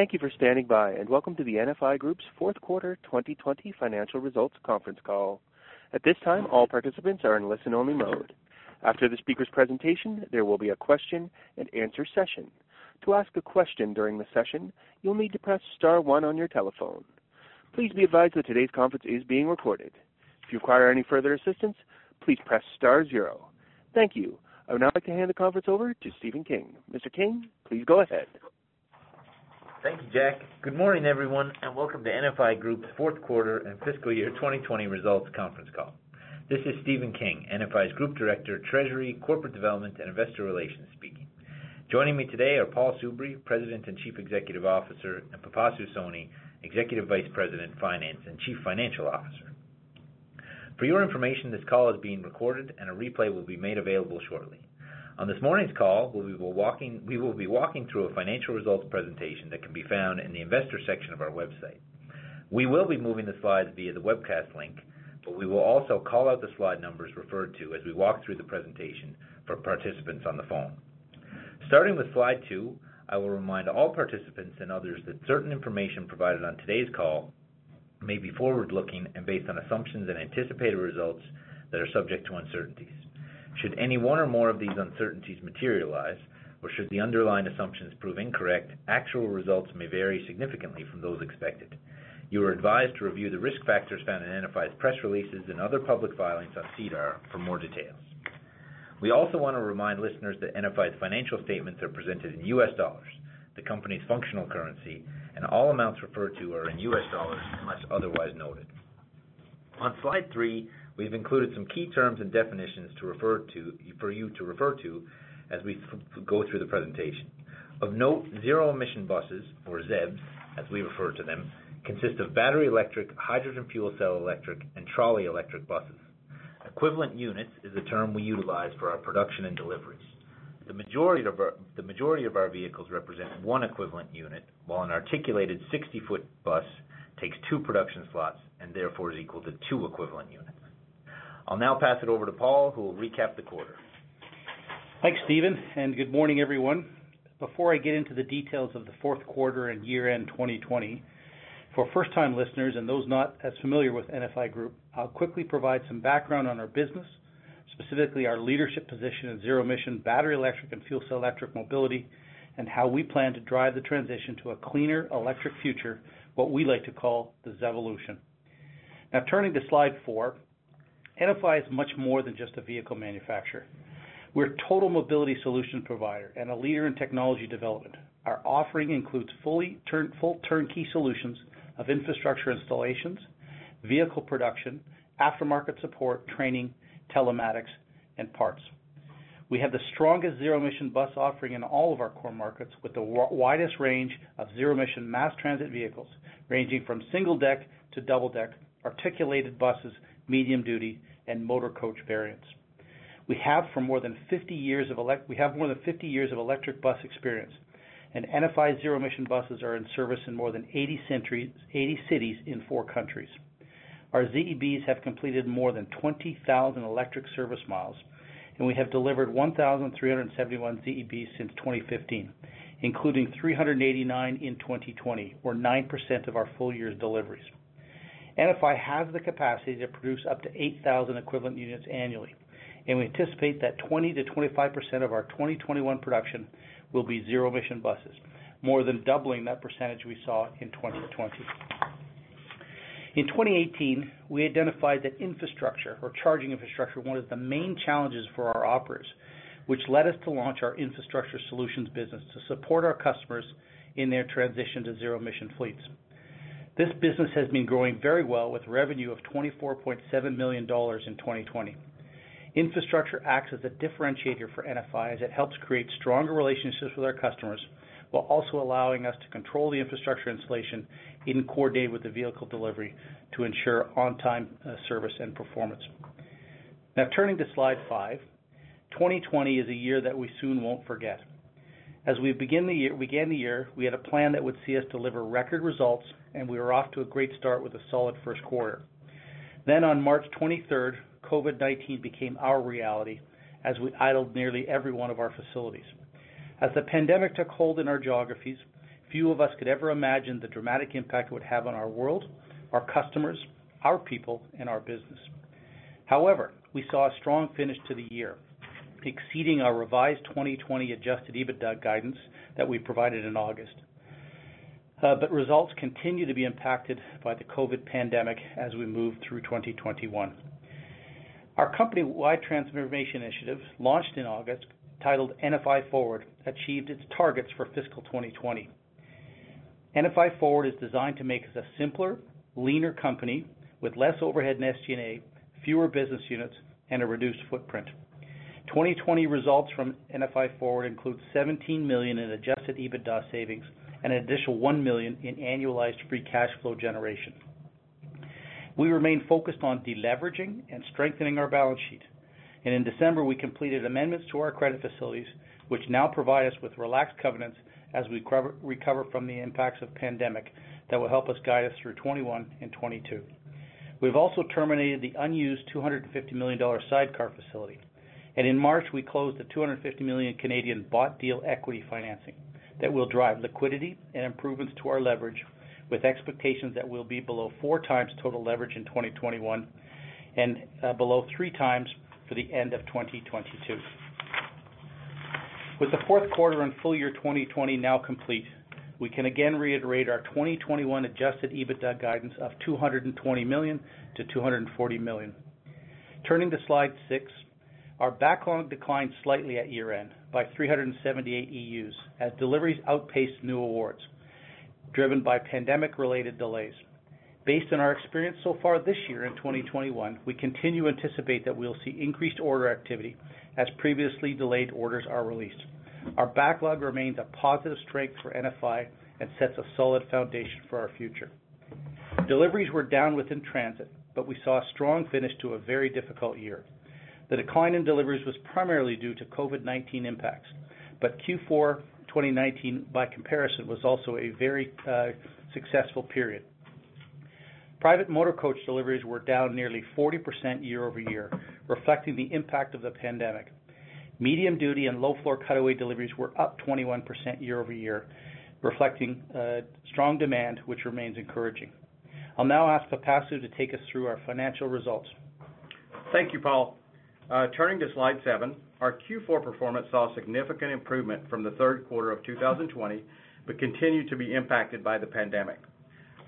Thank you for standing by, and welcome to the NFI Group's fourth quarter 2020 financial results conference call. At this time, all participants are in listen-only mode. After the speaker's presentation, there will be a question-and-answer session. To ask a question during the session, you'll need to press star one on your telephone. Please be advised that today's conference is being recorded. If you require any further assistance, please press star zero. Thank you. I would now like to hand the conference over to Stephen King. Mr. King, please go ahead. Thank you, Jack. Good morning, everyone, and welcome to NFI Group's fourth quarter and fiscal year 2020 results conference call. This is Stephen King, NFI's Group Director, Treasury, Corporate Development, and Investor Relations speaking. Joining me today are Paul Soubry, President and Chief Executive Officer, and Pipasu Soni, Executive Vice President, Finance, and Chief Financial Officer. For your information, this call is being recorded, and a replay will be made available shortly. On this morning's call, we will be walking through a financial results presentation that can be found in the investor section of our website. We will be moving the slides via the webcast link, but we will also call out the slide numbers referred to as we walk through the presentation for participants on the phone. Starting with slide two, I will remind all participants and others that certain information provided on today's call may be forward-looking and based on assumptions and anticipated results that are subject to uncertainties. Should any one or more of these uncertainties materialize, or should the underlying assumptions prove incorrect, actual results may vary significantly from those expected. You are advised to review the risk factors found in NFI's press releases and other public filings on SEDAR for more details. We also want to remind listeners that NFI's financial statements are presented in U.S. dollars, the company's functional currency, and all amounts referred to are in U.S. dollars unless otherwise noted. On slide three, we've included some key terms and definitions to refer to for you to refer to as we go through the presentation. Of note, zero-emission buses, or ZEBs, as we refer to them, consist of battery electric, hydrogen fuel cell electric, and trolley electric buses. Equivalent units is a term we utilize for our production and deliveries. The majority of our vehicles represent one equivalent unit, while an articulated 60-foot bus takes two production slots and therefore is equal to two equivalent units. I'll now pass it over to Paul, who will recap the quarter. Thanks, Stephen, and good morning, everyone. Before I get into the details of the fourth quarter and year-end 2020, for first-time listeners and those not as familiar with NFI Group, I'll quickly provide some background on our business, specifically our leadership position in zero-emission battery electric and fuel cell electric mobility, and how we plan to drive the transition to a cleaner electric future, what we like to call the ZEvolution. Now, turning to slide four, NFI is much more than just a vehicle manufacturer. We're a total mobility solution provider and a leader in technology development. Our offering includes full turnkey solutions of infrastructure installations, vehicle production, aftermarket support, training, telematics, and parts. We have the strongest zero-emission bus offering in all of our core markets, with the widest range of zero-emission mass transit vehicles, ranging from single-deck to double-deck, articulated buses, medium-duty, and motor coach variants. We have for more than 50 years of we have more than 50 years of electric bus experience, and NFI zero-emission buses are in service in more than 80 cities in four countries. Our ZEBs have completed more than 20,000 electric service miles, and we have delivered 1,371 ZEBs since 2015, including 389 in 2020, or 9% of our full year's deliveries. NFI has the capacity to produce up to 8,000 equivalent units annually, and we anticipate that 20%-25% of our 2021 production will be zero-emission buses, more than doubling that percentage we saw in 2020. In 2018, we identified that infrastructure, or charging infrastructure, one of the main challenges for our operators, which led us to launch our infrastructure solutions business to support our customers in their transition to zero-emission fleets. This business has been growing very well, with revenue of $24.7 million in 2020. Infrastructure acts as a differentiator for NFI as it helps create stronger relationships with our customers while also allowing us to control the infrastructure installation in coordinate with the vehicle delivery to ensure on-time uh, service and performance. Now turning to slide five. 2020 is a year that we soon won't forget. As we began the year, we had a plan that would see us deliver record results, and we were off to a great start with a solid first quarter. Then on March 23rd, COVID-19 became our reality as we idled nearly every one of our facilities. As the pandemic took hold in our geographies, few of us could ever imagine the dramatic impact it would have on our world, our customers, our people, and our business. However, we saw a strong finish to the year, exceeding our revised 2020 adjusted EBITDA guidance that we provided in August. Uh, but results continue to be impacted by the COVID pandemic as we move through 2021. Our company-wide transformation initiative, launched in August, titled NFI Forward, achieved its targets for fiscal 2020. NFI Forward is designed to make us a simpler, leaner company with less overhead and SG&A, fewer business units, and a reduced footprint. 2020 results from NFI Forward include 17 million in adjusted EBITDA savings and an additional 1 million in annualized free cash flow generation. We remain focused on deleveraging and strengthening our balance sheet. And in December, we completed amendments to our credit facilities, which now provide us with relaxed covenants as we recover from the impacts of pandemic that will help us guide us through 2021 and 2022. We've also terminated the unused 250 million dollar sidecar facility. And in March, we closed the 250 million Canadian bought deal equity financing that will drive liquidity and improvements to our leverage with expectations that we'll be below 4x total leverage in 2021 and uh, below 3x for the end of 2022. With the fourth quarter and full year 2020 now complete, we can again reiterate our 2021 adjusted EBITDA guidance of 220 million-240 million. Turning to slide six. Our backlog declined slightly at year-end by 378 EUs as deliveries outpaced new awards, driven by pandemic-related delays. Based on our experience so far this year in 2021, we continue to anticipate that we'll see increased order activity as previously delayed orders are released. Our backlog remains a positive strength for NFI and sets a solid foundation for our future. Deliveries were down within transit, but we saw a strong finish to a very difficult year. The decline in deliveries was primarily due to COVID-19 impacts, but Q4 2019, by comparison, was also a very uh, successful period. Private motor coach deliveries were down nearly 40% year-over-year, reflecting the impact of the pandemic. Medium-duty and low-floor cutaway deliveries were up 21% year-over-year, reflecting uh, strong demand, which remains encouraging. I'll now ask Pipasu to take us through our financial results. Thank you, Paul. Uh, turning to slide seven. Our Q4 performance saw significant improvement from the third quarter of 2020, but continued to be impacted by the pandemic.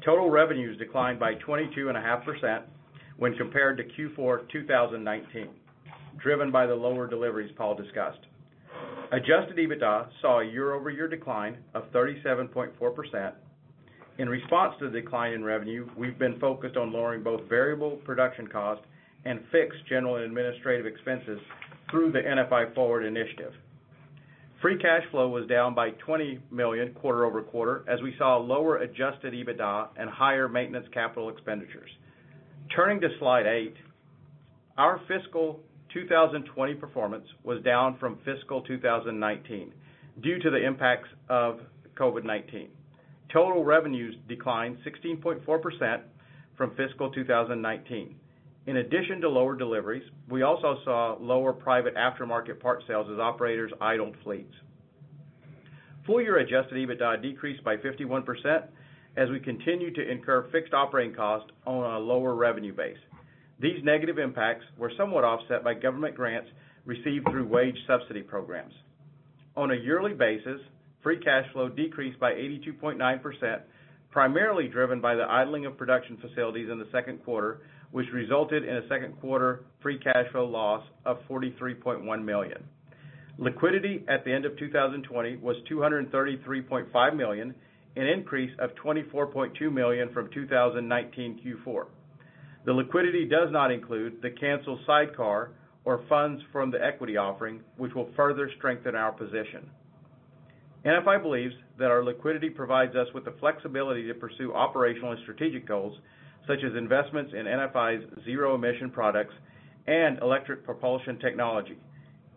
Total revenues declined by 22.5% when compared to Q4 2019, driven by the lower deliveries Paul discussed. Adjusted EBITDA saw a year-over-year decline of 37.4%. In response to the decline in revenue, we've been focused on lowering both variable production costs and fixed general and administrative expenses through the NFI Forward initiative. Free cash flow was down by 20 million quarter-over-quarter, as we saw lower adjusted EBITDA and higher maintenance capital expenditures. Turning to slide eight. Our fiscal 2020 performance was down from fiscal 2019 due to the impacts of COVID-19. Total revenues declined 16.4% from fiscal 2019. In addition to lower deliveries, we also saw lower private aftermarket part sales as operators idled fleets. Full-year adjusted EBITDA decreased by 51% as we continued to incur fixed operating costs on a lower revenue base. These negative impacts were somewhat offset by government grants received through wage subsidy programs. On a yearly basis, free cash flow decreased by 82.9%, primarily driven by the idling of production facilities in the second quarter, which resulted in a second quarter free cash flow loss of 43.1 million. Liquidity at the end of 2020 was 233.5 million, an increase of 24.2 million from 2019 Q4. The liquidity does not include the canceled sidecar or funds from the equity offering, which will further strengthen our position. NFI believes that our liquidity provides us with the flexibility to pursue operational and strategic goals, such as investments in NFI's zero-emission products and electric propulsion technology,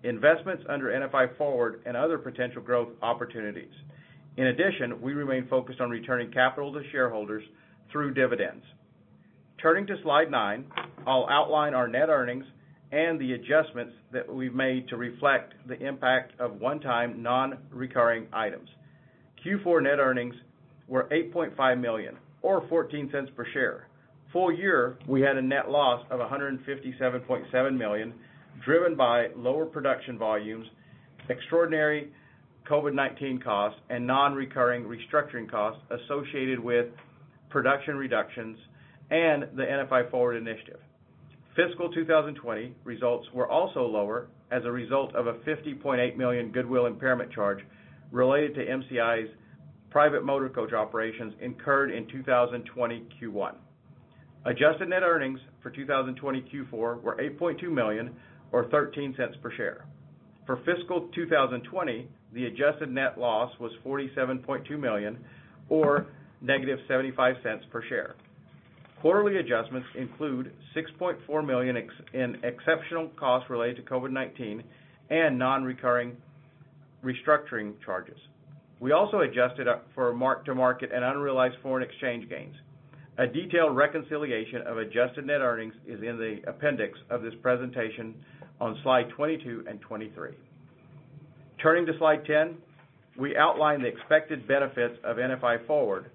investments under NFI Forward, and other potential growth opportunities. In addition, we remain focused on returning capital to shareholders through dividends. Turning to slide nine, I'll outline our net earnings and the adjustments that we've made to reflect the impact of one-time non-recurring items. Q4 net earnings were 8.5 million or $0.14 per share. Full year, we had a net loss of $157.7 million, driven by lower production volumes, extraordinary COVID-19 costs, and non-recurring restructuring costs associated with production reductions and the NFI Forward initiative. Fiscal 2020 results were also lower as a result of a 50.8 million goodwill impairment charge related to MCI's private motor coach operations incurred in 2020 Q1. Adjusted net earnings for 2020 Q4 were 8.2 million or $0.13 per share. For fiscal 2020, the adjusted net loss was 47.2 million or -$0.75 per share. Quarterly adjustments include $6.4 million in exceptional costs related to COVID-19 and non-recurring restructuring charges. We also adjusted for mark-to-market and unrealized foreign exchange gains. A detailed reconciliation of adjusted net earnings is in the appendix of this presentation on slide 22 and 23. Turning to slide 10, we outline the expected benefits of NFI Forward.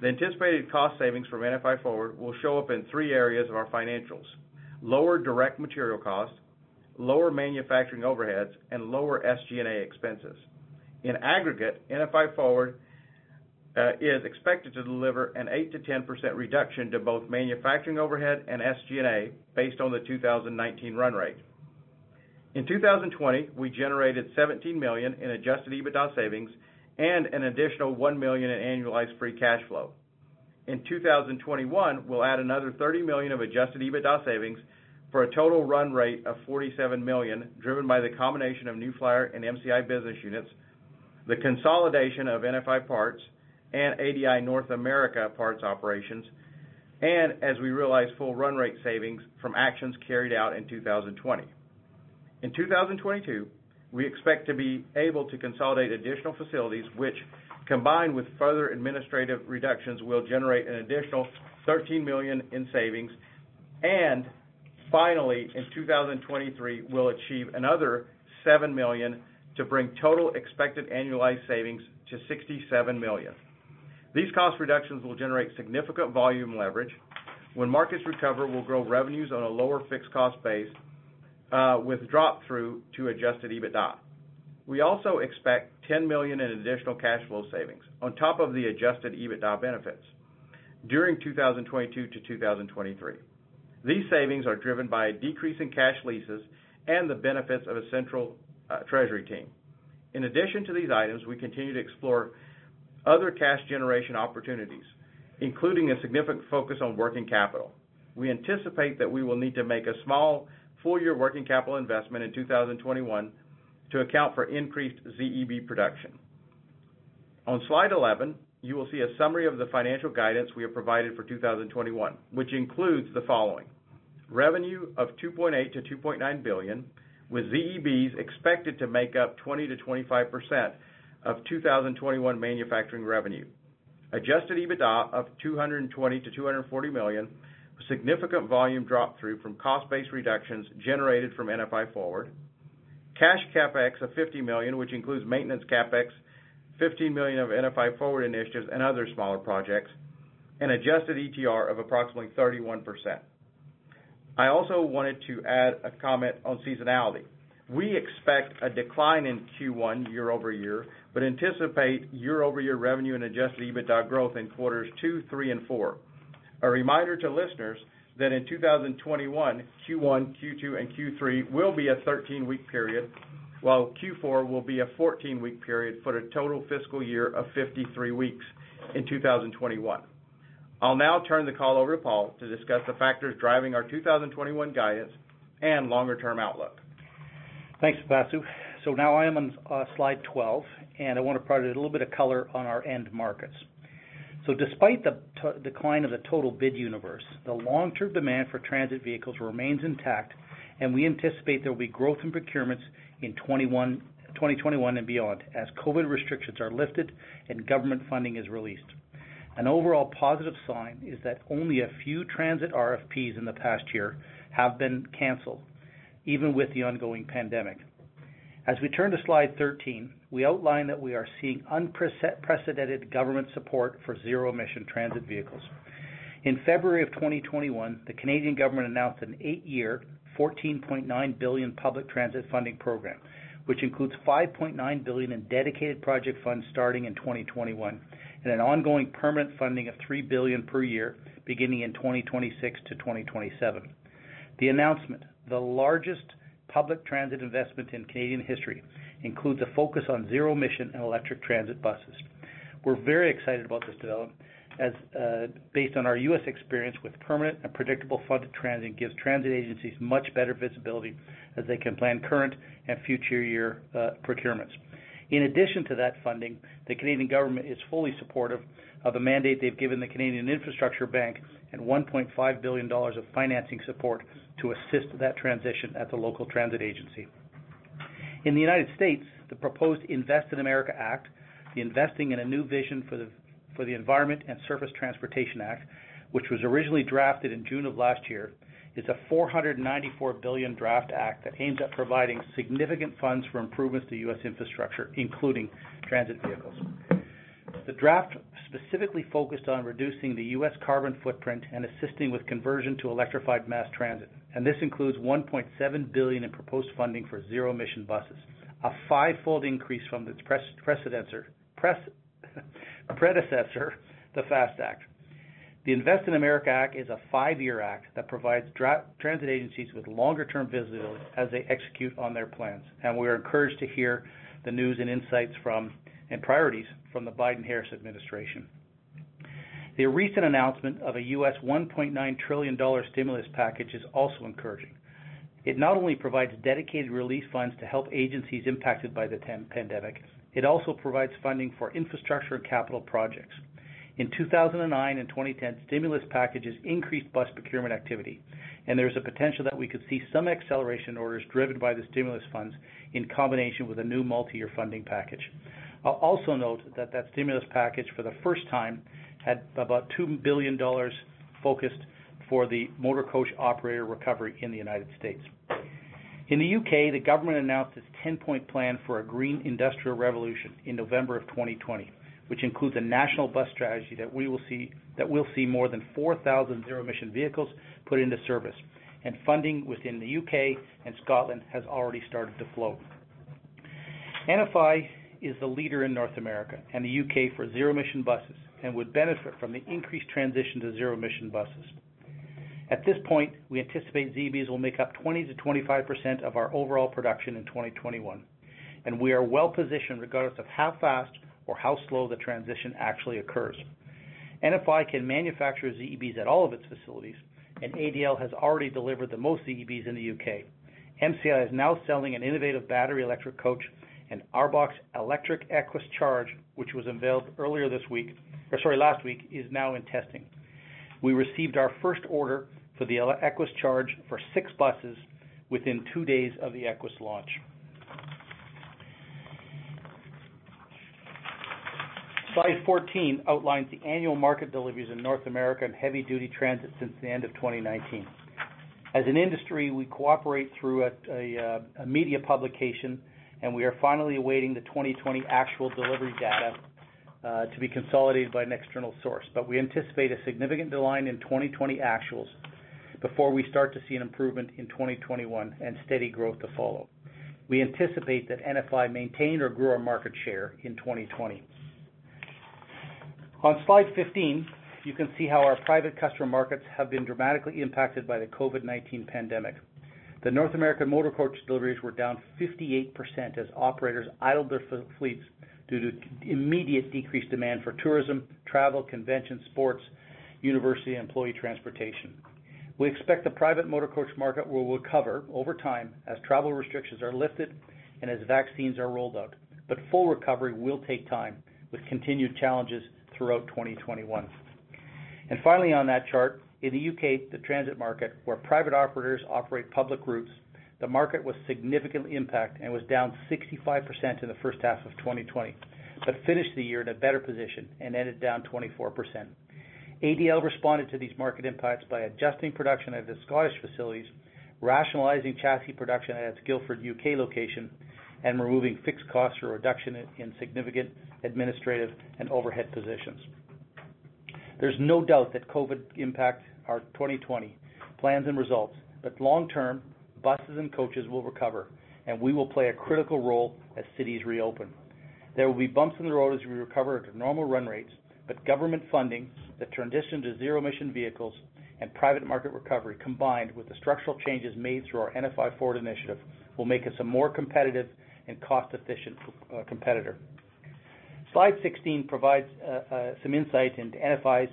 The anticipated cost savings from NFI Forward will show up in three areas of our financials: lower direct material costs, lower manufacturing overheads, and lower SG&A expenses. In aggregate, NFI Forward Uh, is expected to deliver an 8%-10% reduction to both manufacturing overhead and SG&A based on the 2019 run rate. In 2020, we generated 17 million in adjusted EBITDA savings and an additional 1 million in annualized free cash flow. In 2021, we'll add another 30 million of adjusted EBITDA savings for a total run rate of 47 million, driven by the combination of New Flyer and MCI business units, the consolidation of NFI Parts and ADL North America parts operations, and as we realize full run rate savings from actions carried out in 2020. In 2022, we expect to be able to consolidate additional facilities, which, combined with further administrative reductions, will generate an additional 13 million in savings. And finally, in 2023, we'll achieve another 7 million to bring total expected annualized savings to $67 million. These cost reductions will generate significant volume leverage. When markets recover, we'll grow revenues on a lower fixed cost base, uh, with drop-through to adjusted EBITDA. We also expect 10 million in additional cash flow savings on top of the adjusted EBITDA benefits during 2022 to 2023. These savings are driven by a decrease in cash leases and the benefits of a central uh, treasury team. In addition to these items, we continue to explore other cash generation opportunities, including a significant focus on working capital. We anticipate that we will need to make a small full-year working capital investment in 2021 to account for increased ZEB production. On slide 11, you will see a summary of the financial guidance we have provided for 2021, which includes the following. Revenue of $2.8 billion-$2.9 billion, with ZEBs expected to make up 20%-25% of 2021 manufacturing revenue. Adjusted EBITDA of $220 million-$240 million, significant volume drop-through from cost-based reductions generated from NFI Forward. Cash CapEx of 50 million, which includes maintenance CapEx, 15 million of NFI Forward initiatives, and other smaller projects, and adjusted ETR of approximately 31%. I also wanted to add a comment on seasonality. We expect a decline in Q1 year-over-year, but anticipate year-over-year revenue and adjusted EBITDA growth in quarters two, three, and four. A reminder to listeners that in 2021, Q1, Q2, and Q3 will be a 13-week period, while Q4 will be a 14-week period for a total fiscal year of 53 weeks in 2021. I'll now turn the call over to Paul to discuss the factors driving our 2021 guidance and longer-term outlook. Thanks, Pipasu. Now I am on uh, slide 12, and I want to provide a little bit of color on our end markets. So despite the decline of the total bid universe, the long-term demand for transit vehicles remains intact, and we anticipate there will be growth in procurements in 2021 and beyond as COVID restrictions are lifted and government funding is released. An overall positive sign is that only a few transit RFPs in the past year have been canceled, even with the ongoing pandemic. As we turn to slide 13, we outline that we are seeing unprecedented government support for zero-emission transit vehicles. In February of 2021, the Canadian government announced an eight-year, 14.9 billion public transit funding program, which includes 5.9 billion in dedicated project funds starting in 2021, and an ongoing permanent funding of 3 billion per year beginning in 2026 to 2027. The announcement, the largest public transit investment in Canadian history, includes a focus on zero-emission and electric transit buses. We're very excited about this development as uh, based on our U.S. experience with permanent and predictable funded transit gives transit agencies much better visibility as they can plan current and future year uh, procurements. In addition to that funding, the Canadian government is fully supportive of the mandate they've given the Canadian Infrastructure Bank and 1.5 billion dollars of financing support to assist that transition at the local transit agency. In the United States, the proposed INVEST in America Act, the Investing in a New Vision for the for the Environment and Surface Transportation Act, which was originally drafted in June of last year, is a 494 billion draft act that aims at providing significant funds for improvements to U.S. infrastructure, including transit vehicles. The draft specifically focused on reducing the U.S. carbon footprint and assisting with conversion to electrified mass transit. And this includes 1.7 billion in proposed funding for zero-emission buses, a five-fold increase from its predecessor, the FAST Act. The INVEST in America Act is a five-year act that provides transit agencies with longer-term visibility as they execute on their plans. And we are encouraged to hear the news and insights from, and priorities from the Biden-Harris administration. The recent announcement of a U.S. $1.9 trillion stimulus package is also encouraging. It not only provides dedicated relief funds to help agencies impacted by the pandemic, it also provides funding for infrastructure and capital projects. In 2009 and 2010, stimulus packages increased bus procurement activity, and there's a potential that we could see some acceleration orders driven by the stimulus funds in combination with a new multi-year funding package. I'll also note that that stimulus package, for the first time, had about 2 billion dollars focused for the motor coach operator recovery in the United States. In the U.K., the government announced its 10-point plan for a green industrial revolution in November of 2020, which includes a national bus strategy that will see more than 4,000 zero-emission vehicles put into service. And funding within the U.K. and Scotland has already started to flow. NFI is the leader in North America and the U.K. for zero-emission buses and would benefit from the increased transition to zero-emission buses. At this point, we anticipate ZEBs will make up 20%-25% of our overall production in 2021, and we are well-positioned regardless of how fast or how slow the transition actually occurs. NFI can manufacture ZEBs at all of its facilities, and ADL has already delivered the most ZEBs in the U.K. MCI is now selling an innovative battery electric coach, and ARBOC's electric Equess CHARGE, which was unveiled earlier this week, or sorry, last week, is now in testing. We received our first order for the Equess CHARGE for six buses within two days of the Equess launch. Slide 14 outlines the annual market deliveries in North America and heavy-duty transit since the end of 2019. As an industry, we cooperate through a media publication, and we are finally awaiting the 2020 actual delivery data uh, to be consolidated by an external source. But we anticipate a significant decline in 2020 actuals before we start to see an improvement in 2021 and steady growth to follow. We anticipate that NFI maintain or grow our market share in 2020. On slide 15, you can see how our private customer markets have been dramatically impacted by the COVID-19 pandemic. The North American motor coach deliveries were down 58% as operators idled their fleets due to immediate decreased demand for tourism, travel, convention, sports, university, and employee transportation. We expect the private motor coach market will recover over time as travel restrictions are lifted and as vaccines are rolled out, but full recovery will take time, with continued challenges throughout 2021. And Finally, on that chart, in the U.K., the transit market, where private operators operate public routes, the market was significantly impacted and was down 65% in the first half of 2020, but finished the year in a better position and ended down 24%. ADL responded to these market impacts by adjusting production at its Scottish facilities, rationalizing chassis production at its Guildford, U.K. location, and removing fixed costs through a reduction in significant administrative and overhead positions. There's no doubt that COVID impacted our 2020 plans and results, but long term, buses and coaches will recover, and we will play a critical role as cities reopen. There will be bumps in the road as we recover to normal run rates, but government funding, the transition to zero-emission vehicles, and private market recovery, combined with the structural changes made through our NFI Forward initiative, will make us a more competitive and cost-efficient uh, competitor. Slide 16 provides uh, uh, some insight into NFI's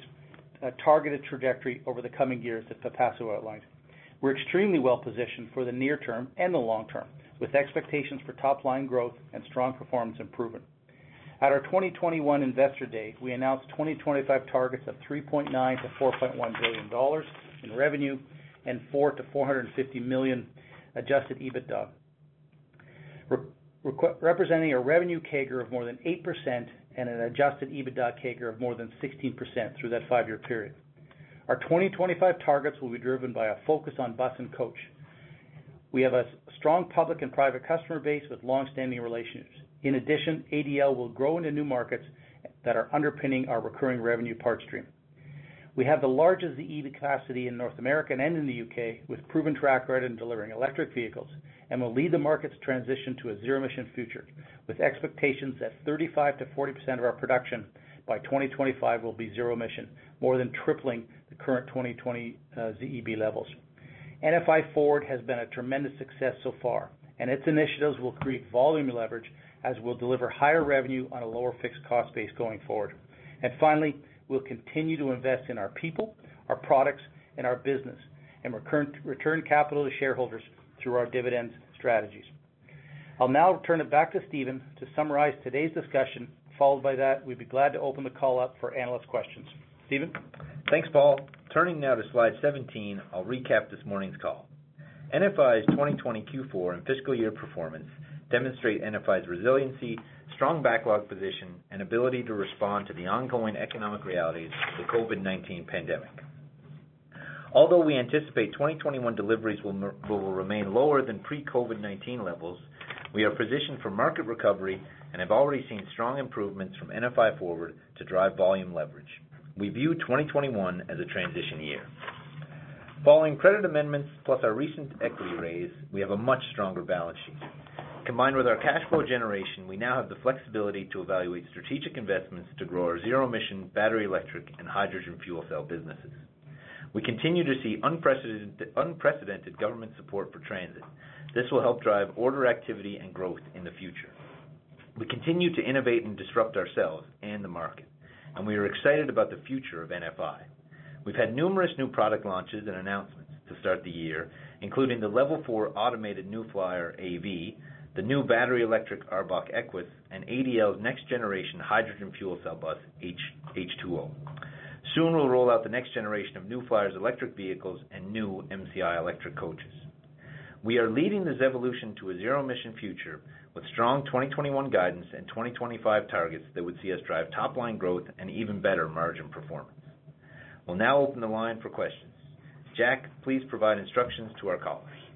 uh, targeted trajectory over the coming years that Pipasu outlined. We're extremely well-positioned for the near term and the long term, with expectations for top-line growth and strong performance improvement. At our 2021 Investor Day, we announced 2025 targets of 3.9 billion-4.1 billion dollars in revenue and 400 million-450 million adjusted EBITDA, representing a revenue CAGR of more than 8% and an adjusted EBITDA CAGR of more than 16% through that five-year period. Our 2025 targets will be driven by a focus on bus and coach. We have a strong public and private customer base with long-standing relationships. In addition, ADL will grow into new markets that are underpinning our recurring revenue part stream. We have the largest ZEB capacity in North America and in the U.K., with proven track record in delivering electric vehicles, and will lead the market's transition to a zero-emission future, with expectations that 35%-40% of our production by 2025 will be zero emission, more than tripling the current 2020 uh, ZEB levels. NFI Forward has been a tremendous success so far, and its initiatives will create volume leverage as we'll deliver higher revenue on a lower fixed cost base going forward. And finally, we'll continue to invest in our people, our products, and our business, and return capital to shareholders through our dividends strategies. I'll now turn it back to Stephen to summarize today's discussion. Followed by that, we'd be glad to open the call up for analyst questions. Stephen? Thanks, Paul. Turning now to slide 17, I'll recap this morning's call. NFI's 2020 Q4 and fiscal year performance demonstrate NFI's resiliency, strong backlog position, and ability to respond to the ongoing economic realities of the COVID-19 pandemic. Although we anticipate 2021 deliveries will remain lower than pre-COVID-19 levels, we are positioned for market recovery and have already seen strong improvements from NFI Forward to drive volume leverage. We view 2021 as a transition year. Following credit amendments plus our recent equity raise, we have a much stronger balance sheet. Combined with our cash flow generation, we now have the flexibility to evaluate strategic investments to grow our zero-emission battery, electric, and hydrogen fuel cell businesses. We continue to see unprecedented government support for transit. This will help drive order activity and growth in the future. We continue to innovate and disrupt ourselves and the market, and we are excited about the future of NFI. We've had numerous new product launches and announcements to start the year, including the Level 4 automated New Flyer AV, the new battery electric ARBOC Equess, and ADL's next generation hydrogen fuel cell bus, H2O. Soon, we'll roll out the next generation of New Flyer's electric vehicles and new MCI electric coaches. We are leading this evolution to a zero-emission future with strong 2021 guidance and 2025 targets that would see us drive top-line growth and even better margin performance. We'll now open the line for questions. Jack, please provide instructions to our callers.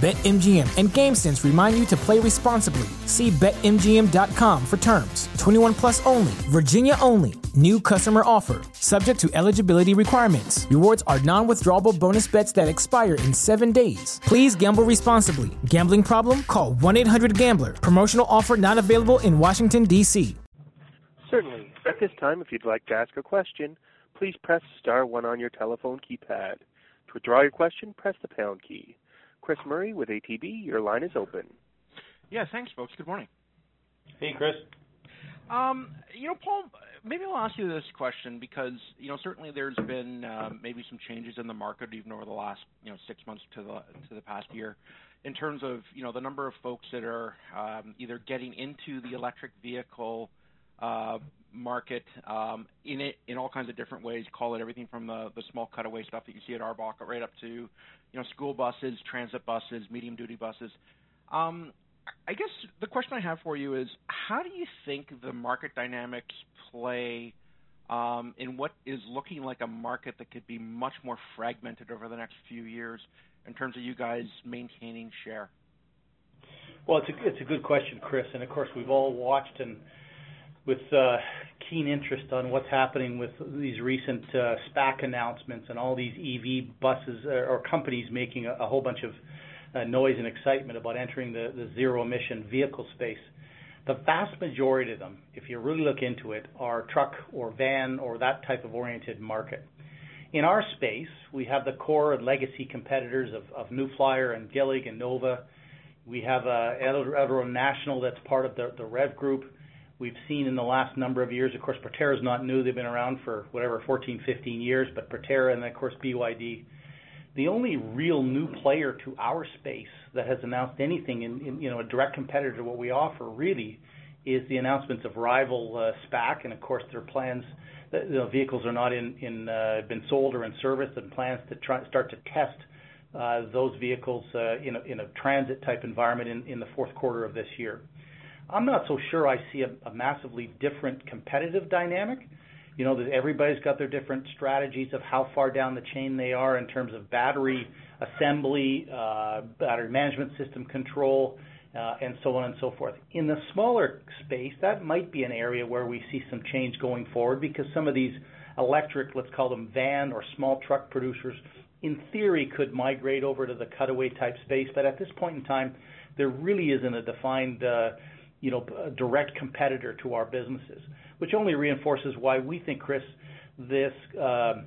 BetMGM and GameSense remind you to play responsibly. See BetMGM.com for terms. 21 plus only, Virginia only. New customer offer. Subject to eligibility requirements. Rewards are non withdrawable bonus bets that expire in seven days. Please gamble responsibly. Gambling problem? Call 1 800 Gambler. Promotional offer not available in Washington, D.C. Certainly. At this time, if you'd like to ask a question, please press star one on your telephone keypad. To withdraw your question, press the pound key. Chris Murray with ATB, your line is open. Yeah, thanks, folks. Good morning. Hey, Chris. Um, you know, Paul, maybe I'll ask you this question because you know certainly there's been um, maybe some changes in the market even over the last you know six months to the to the past year, in terms of you know the number of folks that are um, either getting into the electric vehicle uh, market um, in all kinds of different ways. Call it everything from the small cutaway stuff that you see at ARBOC right up to you know school buses, transit buses, medium duty buses. Um, I guess the question I have for you is, how do you think the market dynamics play um, in what is looking like a market that could be much more fragmented over the next few years in terms of you guys maintaining share? Well, it's a, it's a good question, Chris, and of course we've all watched and with uh, keen interest on what's happening with these recent uh, SPAC announcements and all these EV buses or companies making a, whole bunch of uh, noise and excitement about entering the, the zero emission vehicle space. The vast majority of them, if you really look into it, are truck or van or that type of oriented market. In our space, we have the core and legacy competitors of, New Flyer and Gillig and Nova. We have Eldorado National that's part of the Rev Group. We've seen in the last number of years, of course, Proterra is not new. They've been around for whatever, 14, 15 years, but Proterra and of course, BYD the only real new player to our space that has announced anything in, you know a direct competitor to what we offer really is the announcements of Arrival uh, SPAC, and of course their plans. The, vehicles are not in, uh, been sold or in service, and plans to try start to test uh, those vehicles in, a, in a transit type environment in the fourth quarter of this year. I'm not so sure I see a, massively different competitive dynamic you know that everybody's got their different strategies of how far down the chain they are in terms of battery assembly, uh, battery management system control, uh, and so on and so forth. In the smaller space, that might be an area where we see some change going forward because some of these electric, let's call them van or small truck producers, in theory could migrate over to the cutaway type space. But at this point in time, there really isn't a defined, uh, you know, a direct competitor to our businesses which only reinforces why we think, Chris, this um,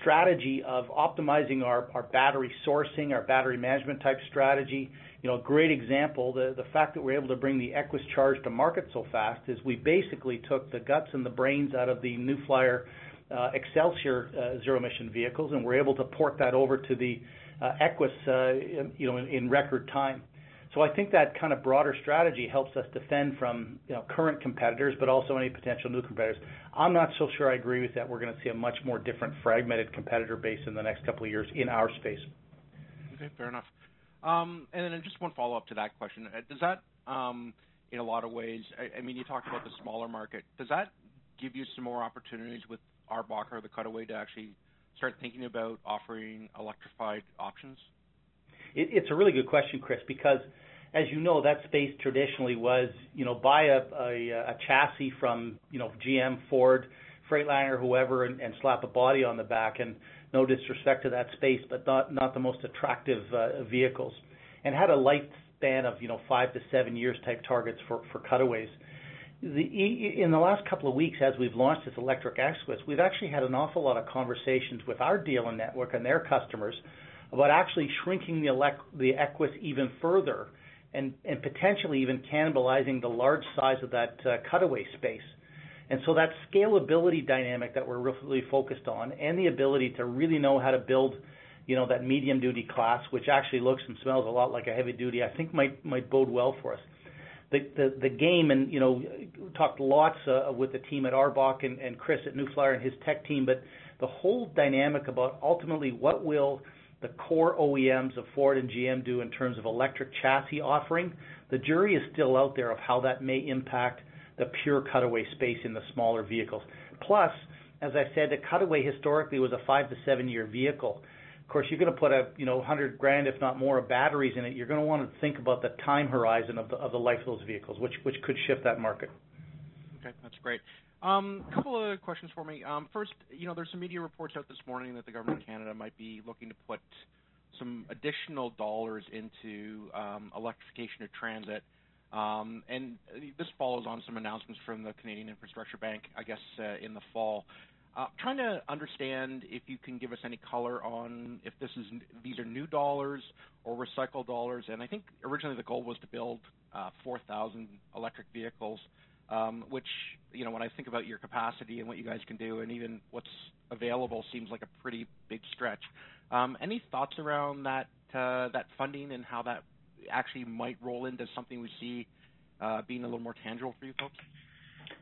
strategy of optimizing our, our battery sourcing, our battery management type strategy. You know, a great example, the, the fact that we're able to bring the Equess Charge to market so fast is we basically took the guts and the brains out of the New Flyer uh, Xcelsior uh, zero emission vehicles and we're able to port that over to the uh, Equess, you know, in record time. So I think that kind of broader strategy helps us defend from current competitors, but also any potential new competitors. I'm not so sure I agree with that. We're going to see a much more different fragmented competitor base in the next couple of years in our space. Okay, fair enough. Um, and then just one follow-up to that question. Uh, does that, um, in a lot of ways, I, I mean, you talked about the smaller market. Does that give you some more opportunities with ARBOC or the Cutaway to actually start thinking about offering electrified options? It's a really good question, Chris, because as you know, that space traditionally was, you know, buy a, chassis from, you know, GM, Ford, Freightliner, whoever, and, slap a body on the back. And no disrespect to that space, but not not the most attractive uh, vehicles, and had a lifespan of you know five to seven years type targets for cutaways. In the last couple of weeks, as we've launched this electric Equess, we've actually had an awful lot of conversations with our dealer network and their customers about actually shrinking the, Equess even further and, potentially even cannibalizing the large size of that uh, cutaway space. And so that scalability dynamic that we're really focused on and the ability to really know how to build, you know, that medium duty class, which actually looks and smells a lot like a heavy duty, I think might might bode well for us. The game and you know talked lots uh, with the team at ARBOC and, and Chris at New Flyer and his tech team, but the whole dynamic about ultimately what will the core OEMs of Ford and GM do in terms of electric chassis offering, the jury is still out there of how that may impact the pure cutaway space in the smaller vehicles. Plus, as I said, the cutaway historically was a five to seven year vehicle. Of course, you're going to put a you know 100 grand, if not more, of batteries in it. You're going to want to think about the time horizon of the of the life of those vehicles, which which could shift that market. Okay, that's great. Um, a couple of questions for me. Um, first, you know, there's some media reports out this morning that the government of Canada might be looking to put some additional dollars into um, electrification of transit. Um, and this follows on some announcements from the Canadian Infrastructure Bank, I guess, uh, in the fall. Uh, trying to understand if you can give us any color on if this is these are new dollars or recycled dollars. And I think originally the goal was to build uh, 4,000 electric vehicles, um, which, you know, when I think about your capacity and what you guys can do and even what's available seems like a pretty big stretch. Um, any thoughts around that uh, that funding and how that actually might roll into something we see uh, being a little more tangible for you folks?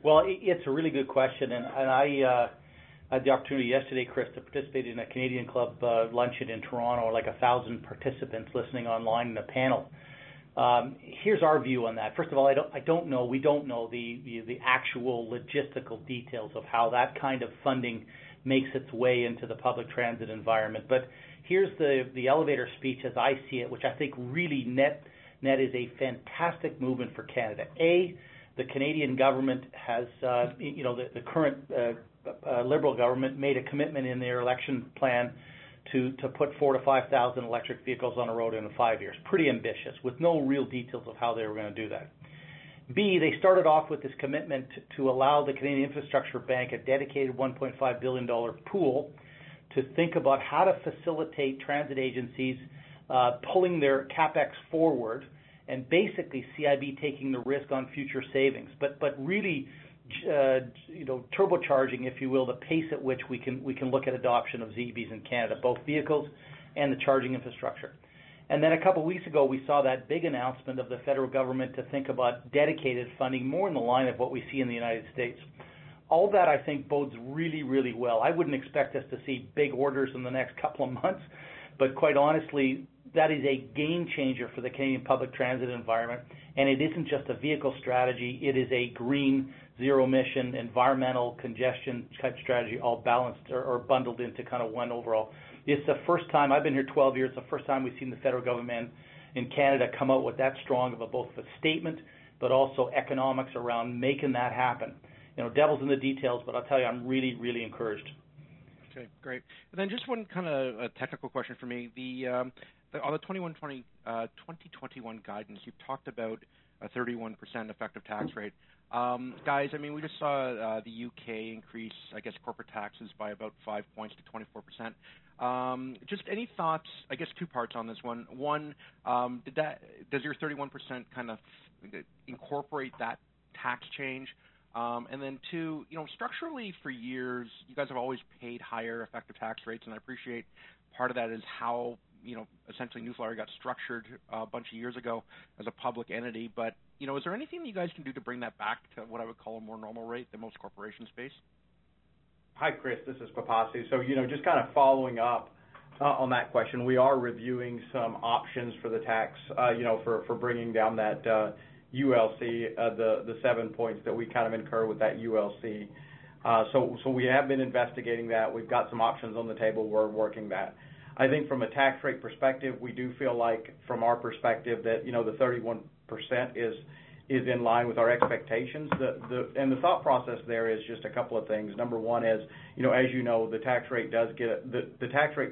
Well, it's a really good question, and, I uh, had the opportunity yesterday, Chris, to participate in a Canadian Club luncheon in Toronto, like a thousand participants listening online in a panel. Um, here's our view on that. First of all, I don't, know, we don't know the, the, actual logistical details of how that kind of funding makes its way into the public transit environment. But here's the, the elevator speech as I see it, which I think really net, net is a fantastic movement for Canada. A, the Canadian government has, uh, you know, the, the current uh, uh, Liberal government made a commitment in their election plan to put four to 5,000 electric vehicles on the road in five years. Pretty ambitious, with no real details of how they were going to do that. B, they started off with this commitment to allow the Canadian Infrastructure Bank a dedicated $1.5 billion pool to think about how to facilitate transit agencies uh, pulling their capex forward and basically CIB taking the risk on future savings. Really turbocharging, if you will, the pace at which we can look at adoption of ZEBs in Canada, both vehicles and the charging infrastructure. And then a couple of weeks ago, we saw that big announcement of the federal government to think about dedicated funding more in the line of what we see in the United States. All that I think bodes really, really well. I wouldn't expect us to see big orders in the next couple of months, but quite honestly, that is a game changer for the Canadian public transit environment. And it isn't just a vehicle strategy, it is a green zero emission, environmental, congestion type strategy all balanced or, bundled into kind of one overall. It's the first time, I've been here 12 years, the first time we've seen the federal government in Canada come out with that strong of a both a statement, but also economics around making that happen. You know, devil's in the details, but I'll tell you, I'm really, really encouraged. Okay, great. And then just one kind of technical question for me. The, um, on the 2120, uh, 2021 guidance, you've talked about a 31% effective tax rate. Um, guys, I mean, we just saw uh, the U.K. increase, I guess, corporate taxes by about 5 points to 24%. Um, just any thoughts, I guess two parts on this one. One, um, does your 31% kind of incorporate that tax change? And then two, you know, structurally for years, you guys have always paid higher effective tax rates, and I appreciate part of that is how you know, essentially New Flyer got structured uh, a bunch of years ago as a public entity. But, you know, is there anything that you guys can do to bring that back to what I would call a more normal rate than most corporations face? Hi, Chris. This is Pipasu. So, you know, just kind of following up uh, on that question, we are reviewing some options for the tax, uh, you know, for, for bringing down that uh, ULC, the, the seven points that we kind of incur with that ULC. Uh, so, so we have been investigating that. We've got some options on the table. We're working that. I think from a tax rate perspective, we do feel like from our perspective that, you know, the 31% is in line with our expectations. The the and the thought process there is just a couple of things. Number one is, you know, as you know, the tax rate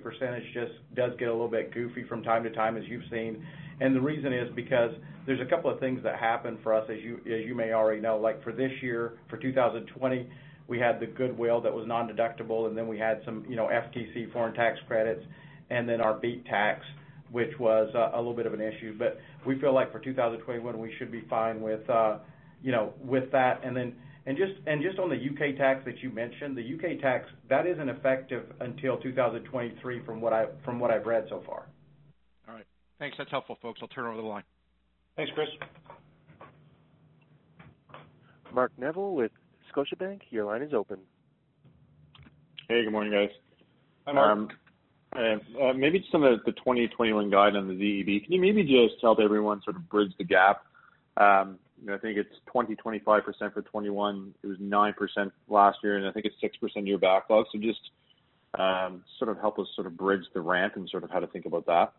percentage just does get a little bit goofy from time to time, as you've seen. And the reason is because there's a couple of things that happen for us, as you as you may already know. Like for this year, for 2020, we had the goodwill that was non-deductible, and then we had some, you know, FTC foreign tax credits and then our BEAT tax, which was a little bit of an issue. But we feel like for 2021, we should be fine with, uh, you know, with that. And then, and just and just on the U.K. tax that you mentioned, the U.K. tax, that isn't effective until 2023 from what I've read so far. All right. Thanks. That's helpful, folks. I'll turn over the line. Thanks, Chris. Mark Neville with Scotiabank, your line is open. Hey, good morning, guys. Hi, Mark. Um, uh, maybe just on the 2021 guide on the ZEB, can you maybe just help everyone sort of bridge the gap? Um, I think it's 20%-25% for 2021. It was 9% last year, and I think it's 6% year backlog. So just um, sort of help us sort of bridge the ramp and sort of how to think about that.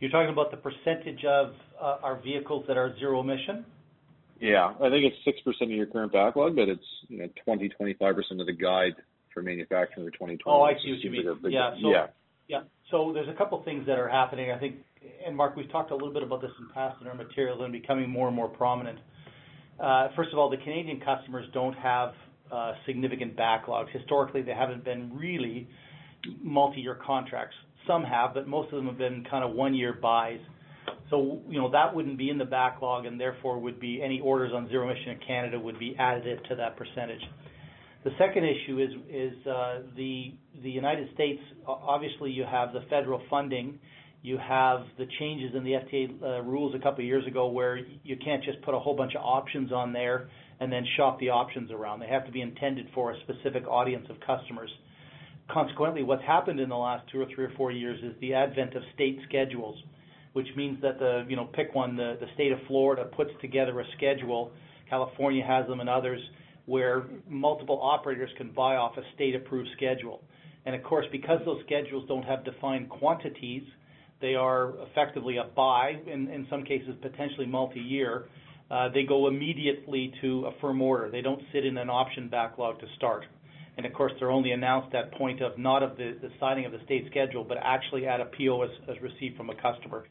You're talking about the percentage of uh, our vehicles that are zero emission? Yeah. I think it's 6% of your current backlog, but it's, you know, 20%-25% of the guide for manufacturing for 2020. Oh, I see what you mean. Yeah. Yeah. Yeah. There's a couple things that are happening, I think, and Mark, we've talked a little bit about this in the past in our materials and becoming more and more prominent. Uh, first of all, the Canadian customers don't have uh, significant backlogs. Historically, they haven't been really multi-year contracts. Some have, but most of them have been kind of one-year buys. So, you know, that wouldn't be in the backlog, and therefore would be any orders on zero emission in Canada would be additive to that percentage. The second issue is uh, the United States, obviously, you have the federal funding, you have the changes in the FTA uh, rules a couple of years ago, where you can't just put a whole bunch of options on there and then shop the options around. They have to be intended for a specific audience of customers. Consequently, what's happened in the last two or three or four years is the advent of state schedules, which means that the, you know, pick one, the state of Florida puts together a schedule, California has them and others, where multiple operators can buy off a state-approved schedule. And of course, because those schedules don't have defined quantities, they are effectively a buy, in some cases, potentially multi-year, uh, they go immediately to a firm order. They don't sit in an option backlog to start. And of course, they're only announced at point of not of the signing of the state schedule, but actually at a PO as received from a customer.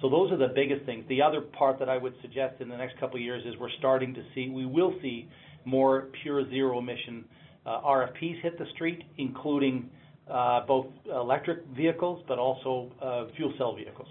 So those are the biggest things. The other part that I would suggest in the next couple of years is we're starting to see we will see more pure zero emission uh, RFPs hit the street, including uh, both electric vehicles, but also uh, fuel cell vehicles.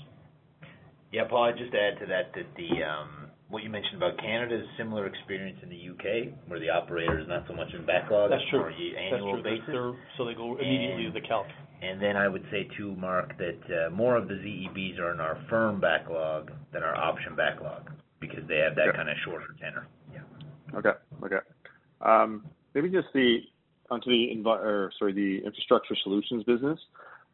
Yeah, Paul, I'd just add to that the um, what you mentioned about Canada is similar experience in the U.K., where the operator is not so much in backlog. That's true. on an annual basis. That's true. They go immediately to the calc. And then I would say, too, Mark, that more of the ZEBs are in our firm backlog than our option backlog because they have that kind of shorter tenor. Yeah. Okay. Um, maybe just the onto the sorry the infrastructure solutions business.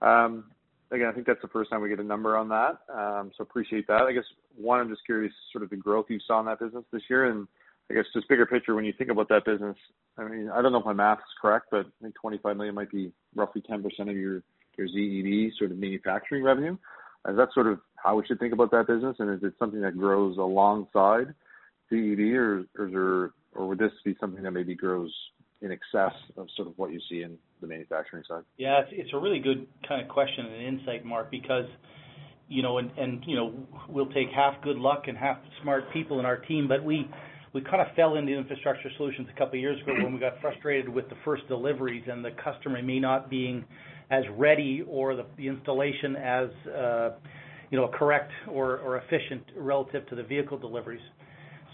Um, again, I think that's the first time we get a number on that, um, so appreciate that. I guess, one, I'm just curious, sort of the growth you saw in that business this year, and I guess just bigger picture, when you think about that business, I mean, I don't know if my math is correct, but I think 25 million might be roughly 10% of your ZEB sort of manufacturing revenue. Is that sort of how we should think about that business? And is it something that grows alongside ZEB or or would this be something that maybe grows in excess of sort of what you see in the manufacturing side? Yeah, it's it's a really good kind of question and insight, Mark, because, you know, and, and, you know, we'll take half good luck and half smart people in our team, but we we kind of fell into infrastructure solutions a couple of years ago when we got frustrated with the first deliveries and the customer may not being as ready or the the installation as, uh, you know, correct or efficient relative to the vehicle deliveries.